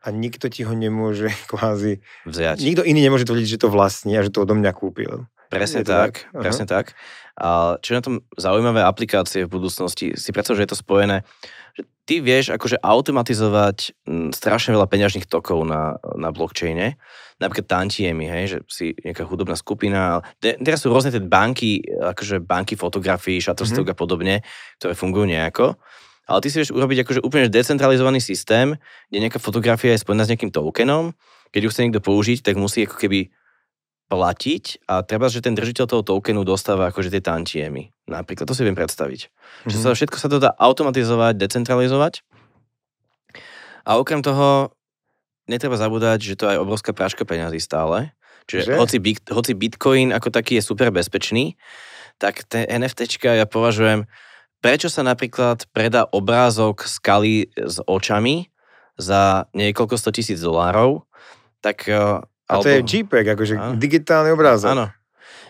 A nikto ti ho nemôže <laughs> kvázi... Vziať. Nikto iný nemôže tvrdiť, že to vlastní a že to odo mňa kúpil. Presne tak, tak. presne tak. A čo je na tom zaujímavé aplikácie v budúcnosti, si predstav, že je to spojené, že ty vieš akože automatizovať strašne veľa peňažných tokov na, na blockchaine, napríklad tantiemy, hej, že si nejaká hudobná skupina, teraz sú rôzne tie banky, akože banky fotografií, Shutterstock mm-hmm. a podobne, ktoré fungujú nejako, ale ty si vieš urobiť akože úplne decentralizovaný systém, kde nejaká fotografia je spojená s nejakým tokenom, keď ju chce niekto použiť, tak musí ako keby platiť a treba, že ten držiteľ toho tokenu dostáva akože tie tantiemy. Napríklad, to si viem predstaviť. Mm-hmm. Že sa všetko sa to dá automatizovať, decentralizovať. A okrem toho, netreba zabúdať, že to je obrovská práška peňazí stále. Čiže hoci, hoci Bitcoin ako taký je super bezpečný, tak ten NFTčka ja považujem, prečo sa napríklad predá obrázok skaly s očami za niekoľko sto tisíc dolárov, tak eh, a to je JPEG, akože áno. digitálny obrázok. Áno.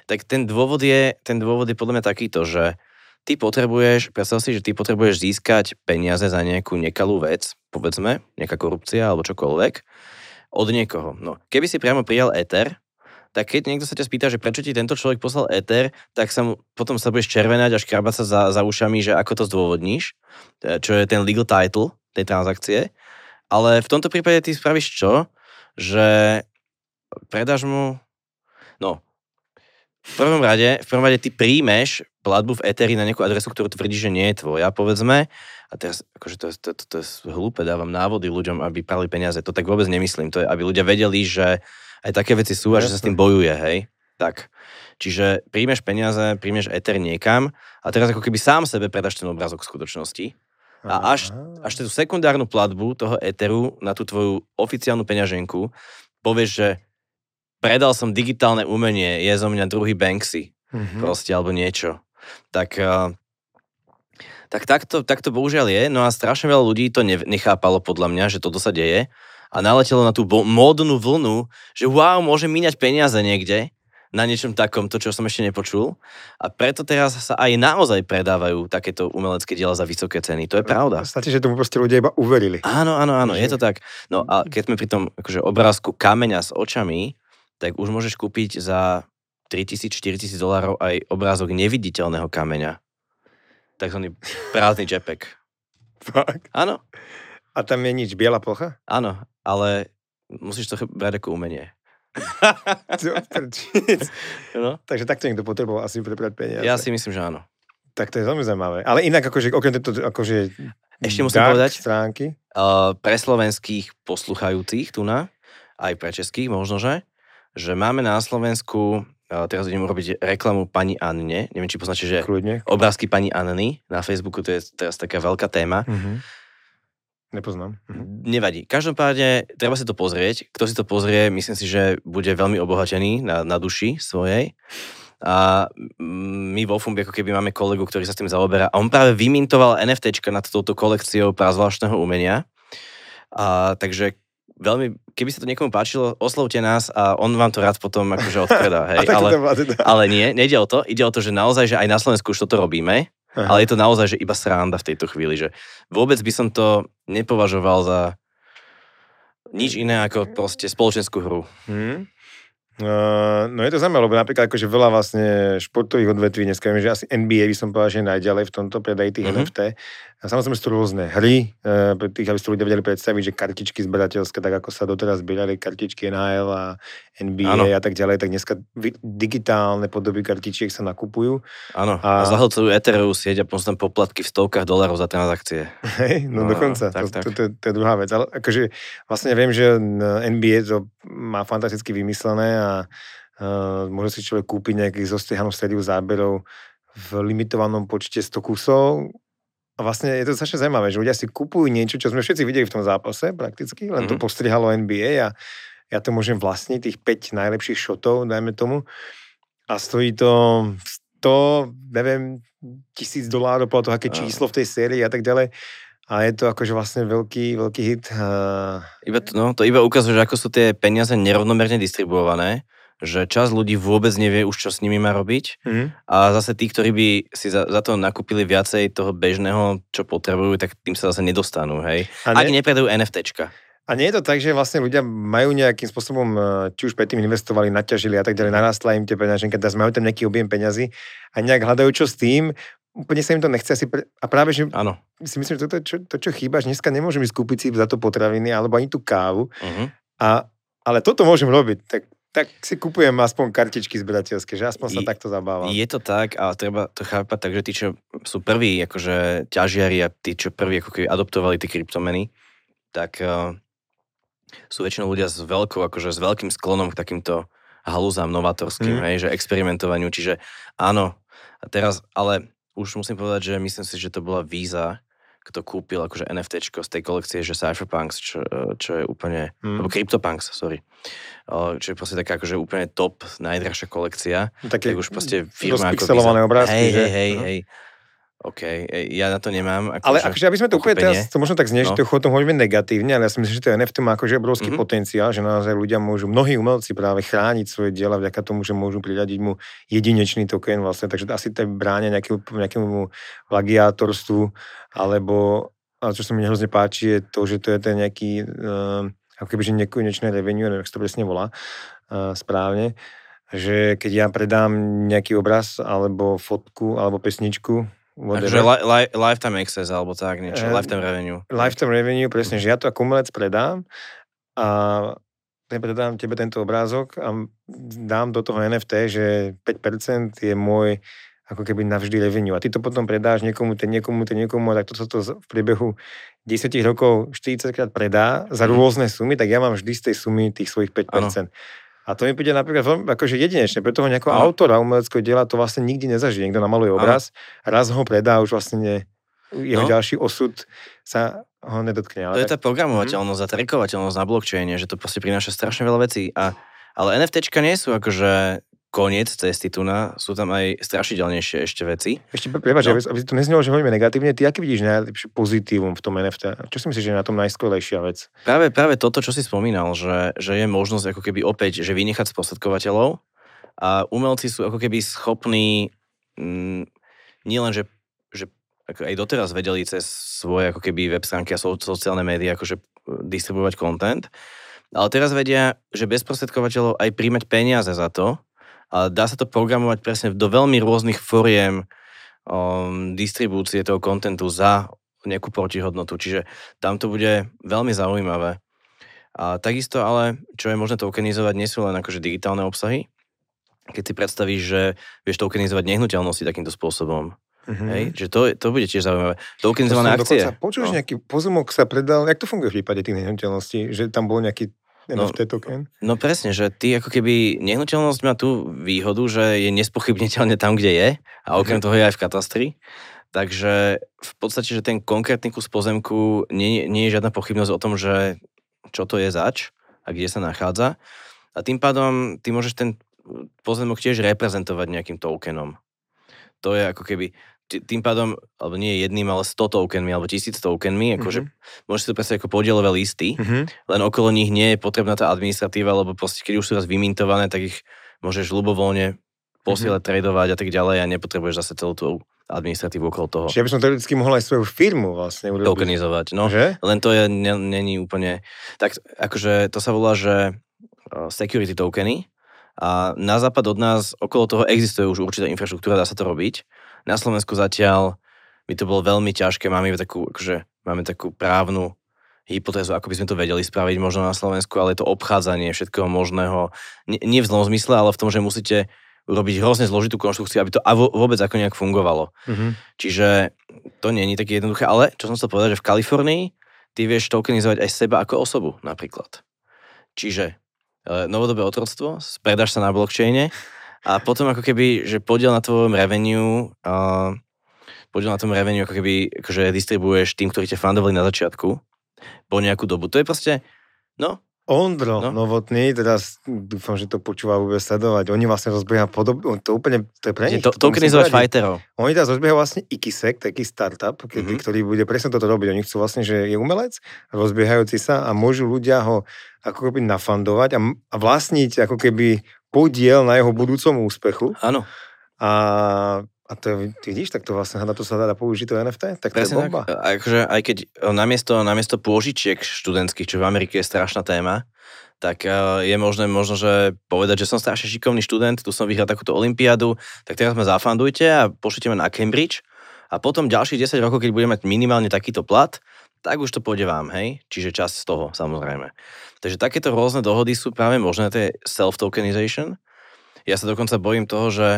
Tak ten dôvod, je, ten dôvod je podľa mňa takýto, že ty potrebuješ, predstav si, že ty potrebuješ získať peniaze za nejakú nekalú vec, povedzme, nejaká korupcia alebo čokoľvek, od niekoho. No, keby si priamo prijal Ether, tak keď niekto sa ťa spýta, že prečo ti tento človek poslal Ether, tak sa mu, potom sa budeš červenať a škrabať sa za, za ušami, že ako to zdôvodníš, e, čo je ten legal title tej transakcie. Ale v tomto prípade ty spravíš čo? Že predáš mu... No, v prvom rade, v prvom rade ty príjmeš platbu v Etheri na nejakú adresu, ktorú tvrdí, že nie je tvoja, povedzme. A teraz, akože to, to, to, to je hlúpe, dávam návody ľuďom, aby prali peniaze. To tak vôbec nemyslím. To je, aby ľudia vedeli, že aj také veci sú a že sa s tým bojuje, hej. Tak. Čiže príjmeš peniaze, príjmeš Ether niekam a teraz ako keby sám sebe predáš ten obrázok v skutočnosti. A až, až tú sekundárnu platbu toho Etheru na tú tvoju oficiálnu peňaženku povieš, že predal som digitálne umenie, je zo mňa druhý Banksy. Mm-hmm. Proste, alebo niečo. Tak, eh, tak takto, takto bohužiaľ je. No a strašne veľa ľudí to nechápalo podľa mňa, že toto sa deje a naletelo na tú módnu vlnu, že wow, môže míňať peniaze niekde na niečom takom, to, čo som ešte nepočul. A preto teraz sa aj naozaj predávajú takéto umelecké diela za vysoké ceny. To je pravda. Státe, že tomu proste ľudia iba uverili. Áno, áno, áno, je to tak. No a keď sme pri tom akože, obrázku kameňa s očami, tak už môžeš kúpiť za 3000, 4000 dolárov aj obrázok neviditeľného kameňa. Takzvaný prázdny JPEG. <laughs> Fakt? Áno. A tam je nič, biela plocha? Áno, ale musíš to brať ako umenie. <laughs> no. Takže takto niekto potreboval asi prebrať peniaze. Ja si myslím, že áno. Tak to je veľmi zaujímavé. Ale inak, akože, okrem toto, akože ešte musím povedať, stránky. Uh, pre slovenských posluchajúcich tu na, aj pre českých možno, že, že máme na Slovensku, uh, teraz idem urobiť reklamu pani Anne, neviem, či poznáte, že Kľudne. obrázky pani Anny na Facebooku, to je teraz taká veľká téma. Mm-hmm Nepoznám. Mhm. Nevadí. Každopádne treba si to pozrieť. Kto si to pozrie, myslím si, že bude veľmi obohatený na, na duši svojej. A my vo Fumbi ako keby máme kolegu, ktorý sa s tým zaoberá. A on práve vymintoval NFTčka nad touto kolekciou zvláštneho umenia. A, takže veľmi, keby sa to niekomu páčilo, oslovte nás a on vám to rád potom akože odpredá. <laughs> Hej. ale, ale nie, nejde o to. Ide o to, že naozaj, že aj na Slovensku už toto robíme Aha. Ale je to naozaj, že iba sranda v tejto chvíli, že vôbec by som to nepovažoval za nič iné ako proste spoločenskú hru. Hmm. Uh, no je to zaujímavé, lebo napríklad akože veľa vlastne športových odvetví dneska, viem, že asi NBA by som povedal, že najďalej v tomto predaji tých mm-hmm. NFT. A samozrejme sú rôzne hry, uh, pre tých, aby ste ľudia vedeli predstaviť, že kartičky zberateľské, tak ako sa doteraz zbierali kartičky NHL a NBA ano. a tak ďalej, tak dneska digitálne podoby kartičiek sa nakupujú. Áno, a, a zahlcujú Ethereum sieť a potom poplatky v stovkách dolárov za transakcie. Hej, no, no dokonca, tak, to, tak. To, to, to, je druhá vec. Ale akože vlastne viem, že NBA to má fantasticky vymyslené a uh, môže si človek kúpiť nejakých zostriehanú sériu záberov v limitovanom počte 100 kusov, a vlastne je to strašne zaujímavé, že ľudia si kupujú niečo, čo sme všetci videli v tom zápase prakticky, len mm-hmm. to mhm. postrihalo NBA a ja to môžem vlastniť, tých 5 najlepších šotov, dajme tomu. A stojí to 100, neviem, tisíc dolárov, podľa toho, aké číslo v tej sérii a tak ďalej. A je to akože vlastne veľký, veľký hit. Iba to, no, to iba ukazuje, že ako sú tie peniaze nerovnomerne distribuované, že čas ľudí vôbec nevie už, čo s nimi má robiť. Mm. A zase tí, ktorí by si za, za to nakúpili viacej toho bežného, čo potrebujú, tak tým sa zase nedostanú, hej. A ne... Ak nepredajú NFTčka. A nie je to tak, že vlastne ľudia majú nejakým spôsobom, e, či už predtým investovali, naťažili a tak ďalej, narastla im tie peňaženky, teraz majú tam nejaký objem peňazí a nejak hľadajú čo s tým, úplne sa im to nechce asi, pre... a práve, že ano. si myslím, že to, čo, to, čo chýba, že dneska nemôžem ísť kúpiť si za to potraviny alebo ani tú kávu, uh-huh. a, ale toto môžem robiť, tak tak si kupujem aspoň kartičky zberateľské, že aspoň sa takto zabávam. Je to tak a treba to chápať tak, že tí, čo sú prví akože ťažiari a tí, čo prví ako keby adoptovali tie kryptomeny, tak uh, sú väčšinou ľudia s veľkou, akože s veľkým sklonom k takýmto halúzám novatorským, mm. hej, že experimentovaniu, čiže áno, a teraz, ale už musím povedať, že myslím si, že to bola víza, kto kúpil akože NFT z tej kolekcie, že Cypherpunks, čo, čo je úplne, mm. alebo CryptoPunks, sorry, čo je proste taká akože úplne top, najdražšia kolekcia. No, také tak už proste firma ako obrázky, hej, že? Hej, hej, no. hej. OK, e, ja na to nemám. Ako ale akože, aby sme to úplne teraz, to možno tak znie, no. že to chodom hovoríme negatívne, ale ja si myslím, že to NFT má akože obrovský mm-hmm. potenciál, že naozaj ľudia môžu, mnohí umelci práve chrániť svoje diela vďaka tomu, že môžu priradiť mu jedinečný token vlastne, takže asi to bráne nejakému, nejakému plagiátorstvu, alebo, ale čo sa mi hrozne páči, je to, že to je ten nejaký uh, ako keby, že nekonečné revenue, neviem, ako to presne volá uh, správne, že keď ja predám nejaký obraz, alebo fotku, alebo pesničku, Takže li, li, lifetime access, alebo tak niečo, uh, lifetime revenue. Lifetime revenue, presne, že ja to ako umelec predám a predám tebe tento obrázok a dám do toho NFT, že 5% je môj ako keby navždy revenue. A ty to potom predáš niekomu, ten niekomu, ten niekomu, a tak to sa to v priebehu 10 rokov 40 krát predá za mhm. rôzne sumy, tak ja mám vždy z tej sumy tých svojich 5%. Ano. A to mi príde napríklad veľmi akože jedinečné, pre toho nejakého no. autora umeleckého diela to vlastne nikdy nezažije. Niekto namaluje obraz, ano. raz ho predá, už vlastne nie, jeho no. ďalší osud sa ho nedotkne. Ale to tak... je tá programovateľnosť a trackovateľnosť na blockchaine, že to proste prináša strašne veľa vecí. A, ale NFTčka nie sú akože koniec cesty tu na, sú tam aj strašidelnejšie ešte veci. Ešte prepáč, no. aby to neznelo, že hovoríme negatívne, ty aký vidíš najlepšie pozitívum v tom NFT? Čo si myslíš, že je na tom najskvelejšia vec? Práve, práve toto, čo si spomínal, že, že je možnosť ako keby opäť, že vynechať sprostredkovateľov a umelci sú ako keby schopní mm, nielen, že, že ako aj doteraz vedeli cez svoje ako keby web stránky a sociálne médiá akože e, distribuovať content, ale teraz vedia, že bez prostredkovateľov aj príjmať peniaze za to, dá sa to programovať presne do veľmi rôznych foriem um, distribúcie toho kontentu za nejakú protihodnotu. Čiže tam to bude veľmi zaujímavé. A takisto ale, čo je možné tokenizovať, nie sú len akože digitálne obsahy. Keď si predstavíš, že vieš tokenizovať nehnuteľnosti takýmto spôsobom, Mm-hmm. Hej, že to, to bude tiež zaujímavé. Tokenizované akcie. Počuješ, no. nejaký pozemok sa predal, jak to funguje v prípade tých nehnuteľností, že tam bol nejaký NFT no, token. No presne, že ty ako keby nehnuteľnosť má tú výhodu, že je nespochybniteľne tam, kde je a okrem mhm. toho je aj v katastri. Takže v podstate, že ten konkrétny kus pozemku nie, nie je žiadna pochybnosť o tom, že čo to je zač a kde sa nachádza. A tým pádom ty môžeš ten pozemok tiež reprezentovať nejakým tokenom. To je ako keby, tým pádom, alebo nie jedným, ale 100 tokenmi, alebo 1000 tokenmi, akože mm-hmm. môžeš si to predstaviť ako podielové listy, mm-hmm. len okolo nich nie je potrebná tá administratíva, lebo proste, keď už sú raz vymintované, tak ich môžeš ľubovoľne posielať, mm-hmm. tradovať a tak ďalej a nepotrebuješ zase celú tú administratívu okolo toho. Čiže ja by som teoreticky mohol aj svoju firmu vlastne urobiť. Tokenizovať, no. Že? Len to je, není úplne... Tak akože to sa volá, že security tokeny a na západ od nás okolo toho existuje už určitá infraštruktúra, dá sa to robiť na Slovensku zatiaľ by to bolo veľmi ťažké. Máme takú, akože, máme takú právnu hypotézu, ako by sme to vedeli spraviť možno na Slovensku, ale je to obchádzanie všetkého možného. Nie, nie v zlom zmysle, ale v tom, že musíte urobiť hrozne zložitú konštrukciu, aby to vôbec ako nejak fungovalo. Mm-hmm. Čiže to nie je také jednoduché. Ale čo som chcel povedať, že v Kalifornii ty vieš tokenizovať aj seba ako osobu napríklad. Čiže e, novodobé otroctvo, predáš sa na blockchaine a potom ako keby, že podiel na tvojom revenue, uh, podiel na tom revenue ako keby, akože distribuješ tým, ktorí ťa fandovali na začiatku po nejakú dobu. To je proste, no, Ondro no. Novotný, teraz dúfam, že to počúva vôbec sledovať. Oni vlastne rozbieha podobne, to úplne, to je pre nich. To, tokenizovať fighterov. Oni teraz rozbiehajú vlastne Ikisek, taký startup, kedy, mm-hmm. ktorý bude presne toto robiť. Oni chcú vlastne, že je umelec, rozbiehajúci sa a môžu ľudia ho ako keby nafandovať a, a vlastniť ako keby podiel na jeho budúcom úspechu. Áno. A, a to vidíš, tak to vlastne na to sa dá použiť to NFT, tak Presne to je bomba. Tak. Akože aj keď namiesto, namiesto pôžičiek študentských, čo v Amerike je strašná téma, tak je možné možno, že povedať, že som strašne šikovný študent, tu som vyhral takúto olympiádu, tak teraz ma zafandujte a pošlite ma na Cambridge a potom ďalších 10 rokov, keď budem mať minimálne takýto plat, tak už to pôjde vám, hej? Čiže čas z toho, samozrejme. Takže takéto rôzne dohody sú práve možné, to je self-tokenization. Ja sa dokonca bojím toho, že,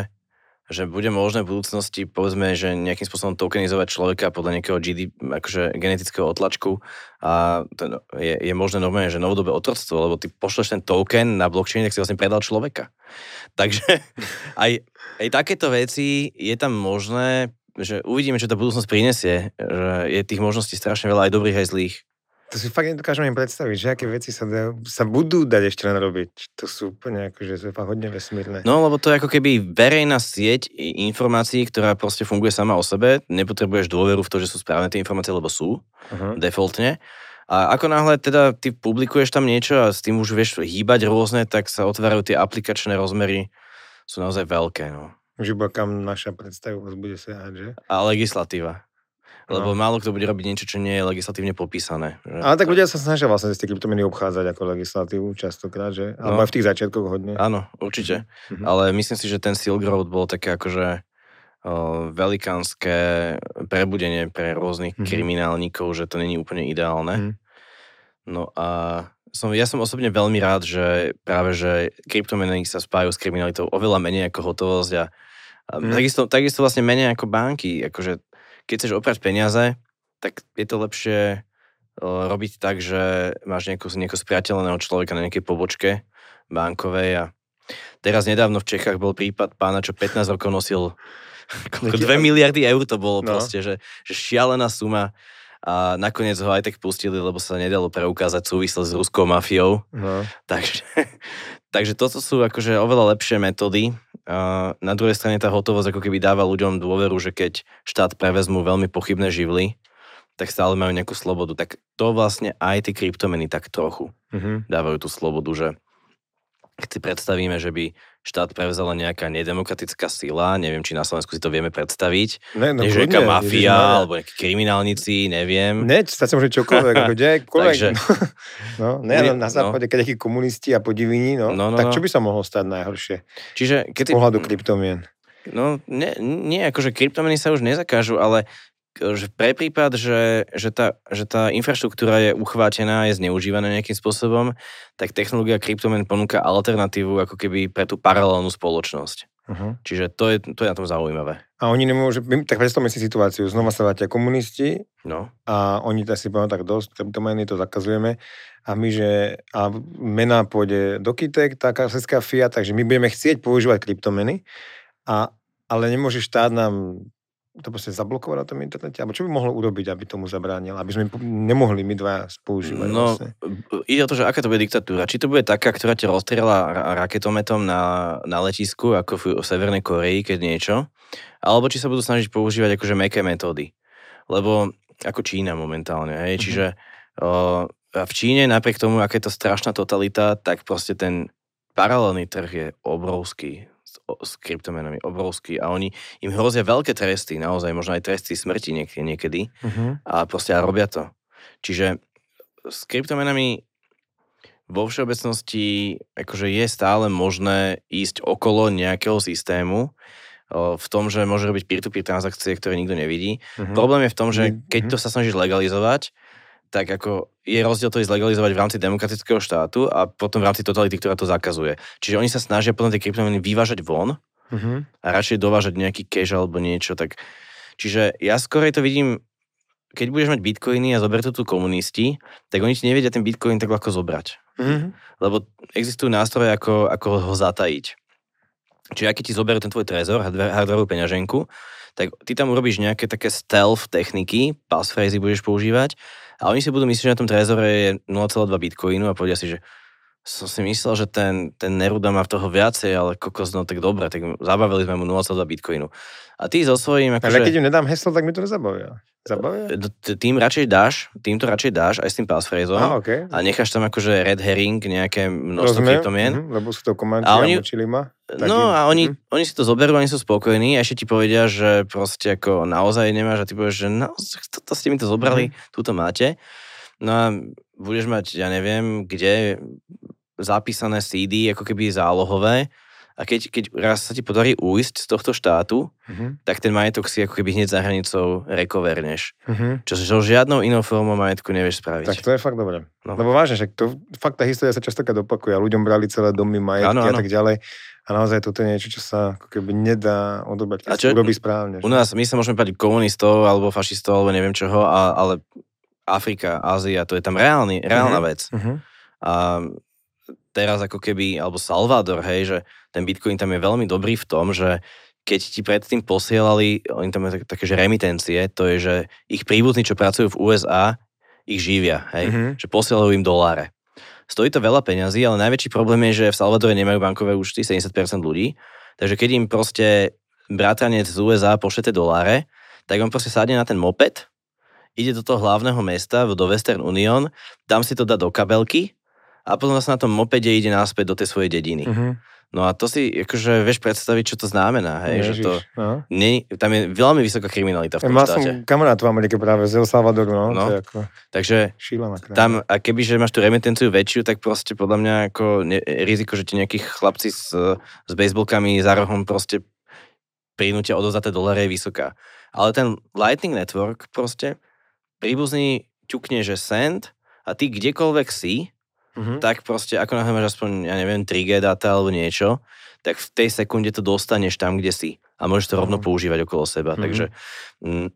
že bude možné v budúcnosti, povedzme, že nejakým spôsobom tokenizovať človeka podľa nejakého GD, akože genetického otlačku a to je, je možné normálne, že novodobé otroctvo, lebo ty pošleš ten token na blockchain, tak si vlastne predal človeka. <laughs> Takže aj, aj takéto veci je tam možné, že uvidíme, čo tá budúcnosť prinesie, že je tých možností strašne veľa aj dobrých, aj zlých. To si fakt nedokážem im predstaviť, že aké veci sa, dajú, sa budú dať ešte len robiť. To sú úplne akože fakt hodne vesmírne. No, lebo to je ako keby verejná sieť informácií, ktorá proste funguje sama o sebe. Nepotrebuješ dôveru v to, že sú správne tie informácie, lebo sú, uh-huh. defaultne. A ako náhle teda ty publikuješ tam niečo a s tým už vieš hýbať rôzne, tak sa otvárajú tie aplikačné rozmery, sú naozaj veľké. No. Už iba kam naša predstavivosť bude sa že? A legislatíva. Lebo No. málo kto bude robiť niečo, čo nie je legislatívne popísané. že? Ale tak ľudia sa snažia vlastne z tie kryptomeny obchádzať ako legislatívu častokrát, že? Alebo No. aj v tých začiatkoch hodne. Áno, určite. Mhm. Ale myslím si, že ten Silk Road bol také akože velikánske prebudenie pre rôznych Mhm. kriminálnikov, že to není úplne ideálne. Mhm. No a som, ja som osobne veľmi rád, že práve, že kryptomeny sa spájajú s kriminalitou oveľa menej ako hotovosť a, a Mhm. takisto, takisto vlastne menej ako banky. Akože keď chceš oprať peniaze, tak je to lepšie o, robiť tak, že máš nejakú, nejakého spriateľného človeka na nejakej pobočke bankovej a teraz nedávno v Čechách bol prípad pána, čo 15 rokov nosil <laughs> koľko, 2 miliardy eur to bolo No. proste, že, že šialená suma a nakoniec ho aj tak pustili, lebo sa nedalo preukázať súvislosť s ruskou mafiou. No. Takže, <laughs> takže toto sú akože oveľa lepšie metódy. Na druhej strane tá hotovosť ako keby dáva ľuďom dôveru, že keď štát prevezmú veľmi pochybné živly, tak stále majú nejakú slobodu. Tak to vlastne aj tie kryptomeny tak trochu Mhm. dávajú tú slobodu, že keď si predstavíme, že by štát prevzala nejaká nedemokratická sila, neviem, či na Slovensku si to vieme predstaviť, Ne, no, no, že nejaká mafia, Ježišmarja. alebo nejakí kriminálnici, neviem. Ne, sa sa môže čokoľvek, ako kdekoľvek. <laughs> Takže- no, <laughs> ne, Nie, no, na no. západe, keď nejakí komunisti a podiviny, no, No, no, tak no. čo by sa mohlo stať najhoršie? Čiže keď Z pohľadu kryptomien. No, nie, nie, akože kryptomeny sa už nezakážu, ale pre prípad, že, že, tá, že tá infraštruktúra je uchvátená, je zneužívaná nejakým spôsobom, tak technológia kryptomen ponúka alternatívu ako keby pre tú paralelnú spoločnosť. Uh-huh. Čiže to je, to je na tom zaujímavé. A oni nemôžu, tak predstavme si situáciu, znova sa vrátia komunisti No, a oni tak si povedia, tak dosť, kryptomeny to zakazujeme a my, že a mena pôjde do kytek, tá klasická fiat, takže my budeme chcieť používať kryptomeny, a, ale nemôže štát nám to proste zablokovať na tom internete? Alebo čo by mohlo urobiť, aby tomu zabránil? Aby sme nemohli my dva používať no vlastne. ide o to, že aká to bude diktatúra. Či to bude taká, ktorá ťa rozstrela ra- raketometom na, na letisku, ako v, v Severnej Koreji, keď niečo, alebo či sa budú snažiť používať akože meké metódy. Lebo ako Čína momentálne, hej, Mhm. čiže o, a v Číne napriek tomu, aká je to strašná totalita, tak proste ten paralelný trh je obrovský s, kryptomenami, obrovský a oni, im hrozia veľké tresty, naozaj možno aj tresty smrti niek- niekedy Uh-huh. a proste a robia to. Čiže s kryptomenami vo všeobecnosti akože je stále možné ísť okolo nejakého systému v tom, že môže robiť peer-to-peer transakcie, ktoré nikto nevidí. Uh-huh. Problém je v tom, že Mhm. keď to sa snažíš legalizovať, tak ako je rozdiel to ísť legalizovať v rámci demokratického štátu a potom v rámci totality, ktorá to zakazuje. Čiže oni sa snažia potom tie kryptomeny vyvážať von Uh-huh. a radšej dovážať nejaký cash alebo niečo. Tak... Čiže ja skorej to vidím, keď budeš mať bitcoiny a zober to tu komunisti, tak oni ti nevedia ten bitcoin tak ľahko zobrať. Uh-huh. Lebo existujú nástroje, ako, ako ho zatajiť. Čiže keď ti zoberú ten tvoj trezor, hardware- hardwareovú peňaženku, tak ty tam urobíš nejaké také stealth techniky, passphrasy budeš používať a oni si budú myslieť, že na tom trezore je 0,2 bitcoinu a povedia si, že som si myslel, že ten, ten Neruda má v toho viacej, ale kokos, no tak dobre, tak zabavili sme mu 0,2 bitcoinu. A ty so svojím, Ale akože... keď im nedám heslo, tak mi to nezabavia. Zabavia? t- tým radšej dáš, tým to radšej dáš aj s tým passphraseom Á, okay. a necháš tam akože red herring, nejaké množstvo Rozumiem, kryptomien. mhm, lebo sú to komanči A a, oni- mučili ma. Tak No im- a oni, mhm. oni si to zoberú, oni sú spokojní a ešte ti povedia, že proste ako naozaj nemáš a ty povieš, že no, toto ste mi to zobrali, Mhm. tu to máte. No a budeš mať, ja neviem, kde zapísané CD, ako keby zálohové a keď, keď raz sa ti podarí újsť z tohto štátu, Mhm, tak ten majetok si ako keby hneď za hranicou rekoverneš. mhm. Čo so žiadnou inou formou majetku nevieš spraviť. Tak to je fakt dobré. No. Lebo vážne, že to, fakt tá história sa častokrát opakuje a ľuďom brali celé domy, majetky Áno, a áno. tak ďalej. A naozaj toto je niečo, čo sa ako keby nedá odobrať, A čo- urobí správne. U že? nás, my sa môžeme bať komunistov, alebo fašistov, alebo neviem čoho, a, ale Afrika, Ázia, to je tam reálny, reálna Mhm. vec. Mhm. A teraz ako keby, alebo Salvador, hej, že ten Bitcoin tam je veľmi dobrý v tom, že keď ti predtým posielali, oni tam majú tak- také, že remitencie, to je, že ich príbuzní, čo pracujú v USA, ich živia, hej, Mhm. že posielajú im doláre. Stojí to veľa peňazí, ale najväčší problém je, že v Salvadore nemajú bankové účty 70% ľudí, takže keď im proste bratranec z USA pošle tie doláre, tak on proste sadne na ten moped, ide do toho hlavného mesta, do Western Union, tam si to dá do kabelky a potom zase na tom mopede ide naspäť do tej svojej dediny. Mhm. No a to si akože vieš predstaviť, čo to znamená, hej, Ježiš, že to, no. nie, tam je veľmi vysoká kriminalita v tom Mal štáte. som kamarát v Amerike práve z El Salvadoru, no, No. to je ako Takže tam, a keby, že máš tú remitenciu väčšiu, tak proste podľa mňa ako ne, riziko, že ti nejakí chlapci s, s baseballkami za rohom proste prinútia odozdaté doláre je vysoká. Ale ten Lightning Network proste príbuzný ťukne, že send a ty kdekoľvek si, Mhm. tak proste ako náhle máš aspoň, ja neviem, 3G data alebo niečo, tak v tej sekunde to dostaneš tam, kde si a môžeš to rovno Mhm. používať okolo seba. Mhm. Takže mm,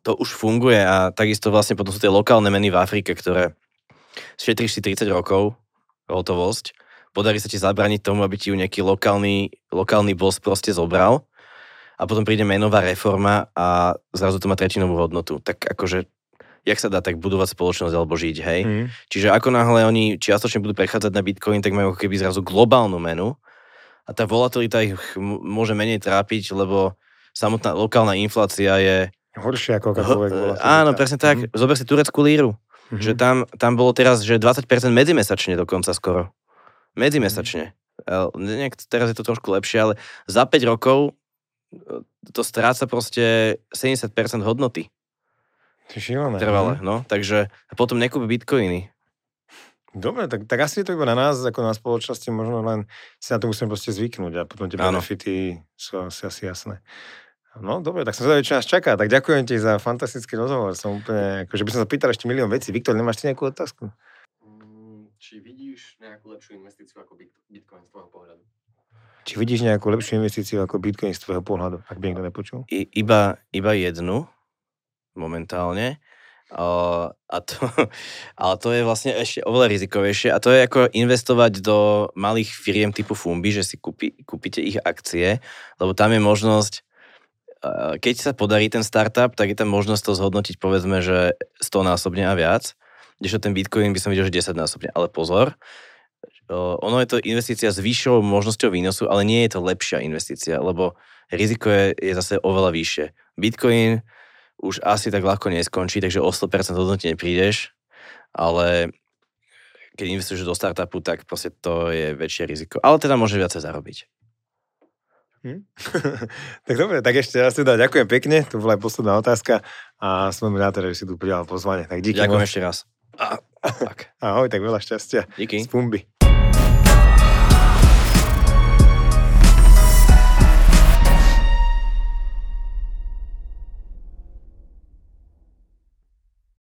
to už funguje a takisto vlastne potom sú tie lokálne meny v Afrike, ktoré šetríš si 30 rokov, hotovosť, podarí sa ti zabraniť tomu, aby ti ju nejaký lokálny, lokálny boss proste zobral a potom príde menová reforma a zrazu to má tretinovú hodnotu. Tak akože, jak sa dá tak budovať spoločnosť alebo žiť, hej? Mhm. Čiže ako náhle oni čiastočne budú prechádzať na Bitcoin, tak majú keby zrazu globálnu menu a tá volatilita ich môže menej trápiť, lebo samotná lokálna inflácia je... Horšie ako akákoľvek bola. Áno, presne tak. Mhm. Zober si tureckú líru. Mhm. Že tam, tam bolo teraz, že 20% medzimesačne dokonca skoro. Medzimesačne. Ale Nejak, teraz je to trošku lepšie, ale za 5 rokov e, to stráca proste 70% hodnoty To trvalé, Mhm. no. Takže a potom nekúpi bitcoiny. Dobre, tak, tak asi je to iba na nás, ako na spoločnosti, možno len si na to musíme proste zvyknúť a potom tie Áno. benefity sú asi, asi jasné. No dobre, tak som sa čo nás čaká. Tak ďakujem ti za fantastický rozhovor. Som úplne, akože by som sa pýtal ešte milión vecí. Viktor, nemáš ty nejakú otázku? Mm, Či vidíš nejakú lepšiu investíciu ako Bit- Bitcoin z tvojho pohľadu? Či vidíš nejakú lepšiu investíciu ako Bitcoin z tvojho pohľadu, ak by niekto nepočul? I, iba, iba jednu momentálne. A to, <laughs> ale to je vlastne ešte oveľa rizikovejšie a to je ako investovať do malých firiem typu Fumbi, že si kúpi, kúpite ich akcie, lebo tam je možnosť, keď sa podarí ten startup, tak je tam možnosť to zhodnotiť povedzme, že 100 násobne a viac, kdežto ten Bitcoin by som videl, že 10 násobne. Ale pozor, ono je to investícia s vyššou možnosťou výnosu, ale nie je to lepšia investícia, lebo riziko je, je zase oveľa vyššie. Bitcoin už asi tak ľahko neskončí, takže o 100% hodnote neprídeš, ale keď investuješ do startupu, tak proste to je väčšie riziko. Ale teda môže viacej zarobiť. Hm? <laughs> tak dobre, tak ešte raz teda ďakujem pekne. To bola aj posledná otázka a som veľmi rád, že si tu prijal pozvanie. Tak díky Ďakujem moc. ešte raz. A, tak, <laughs> Ahoj, tak veľa šťastia díky. z Pumby.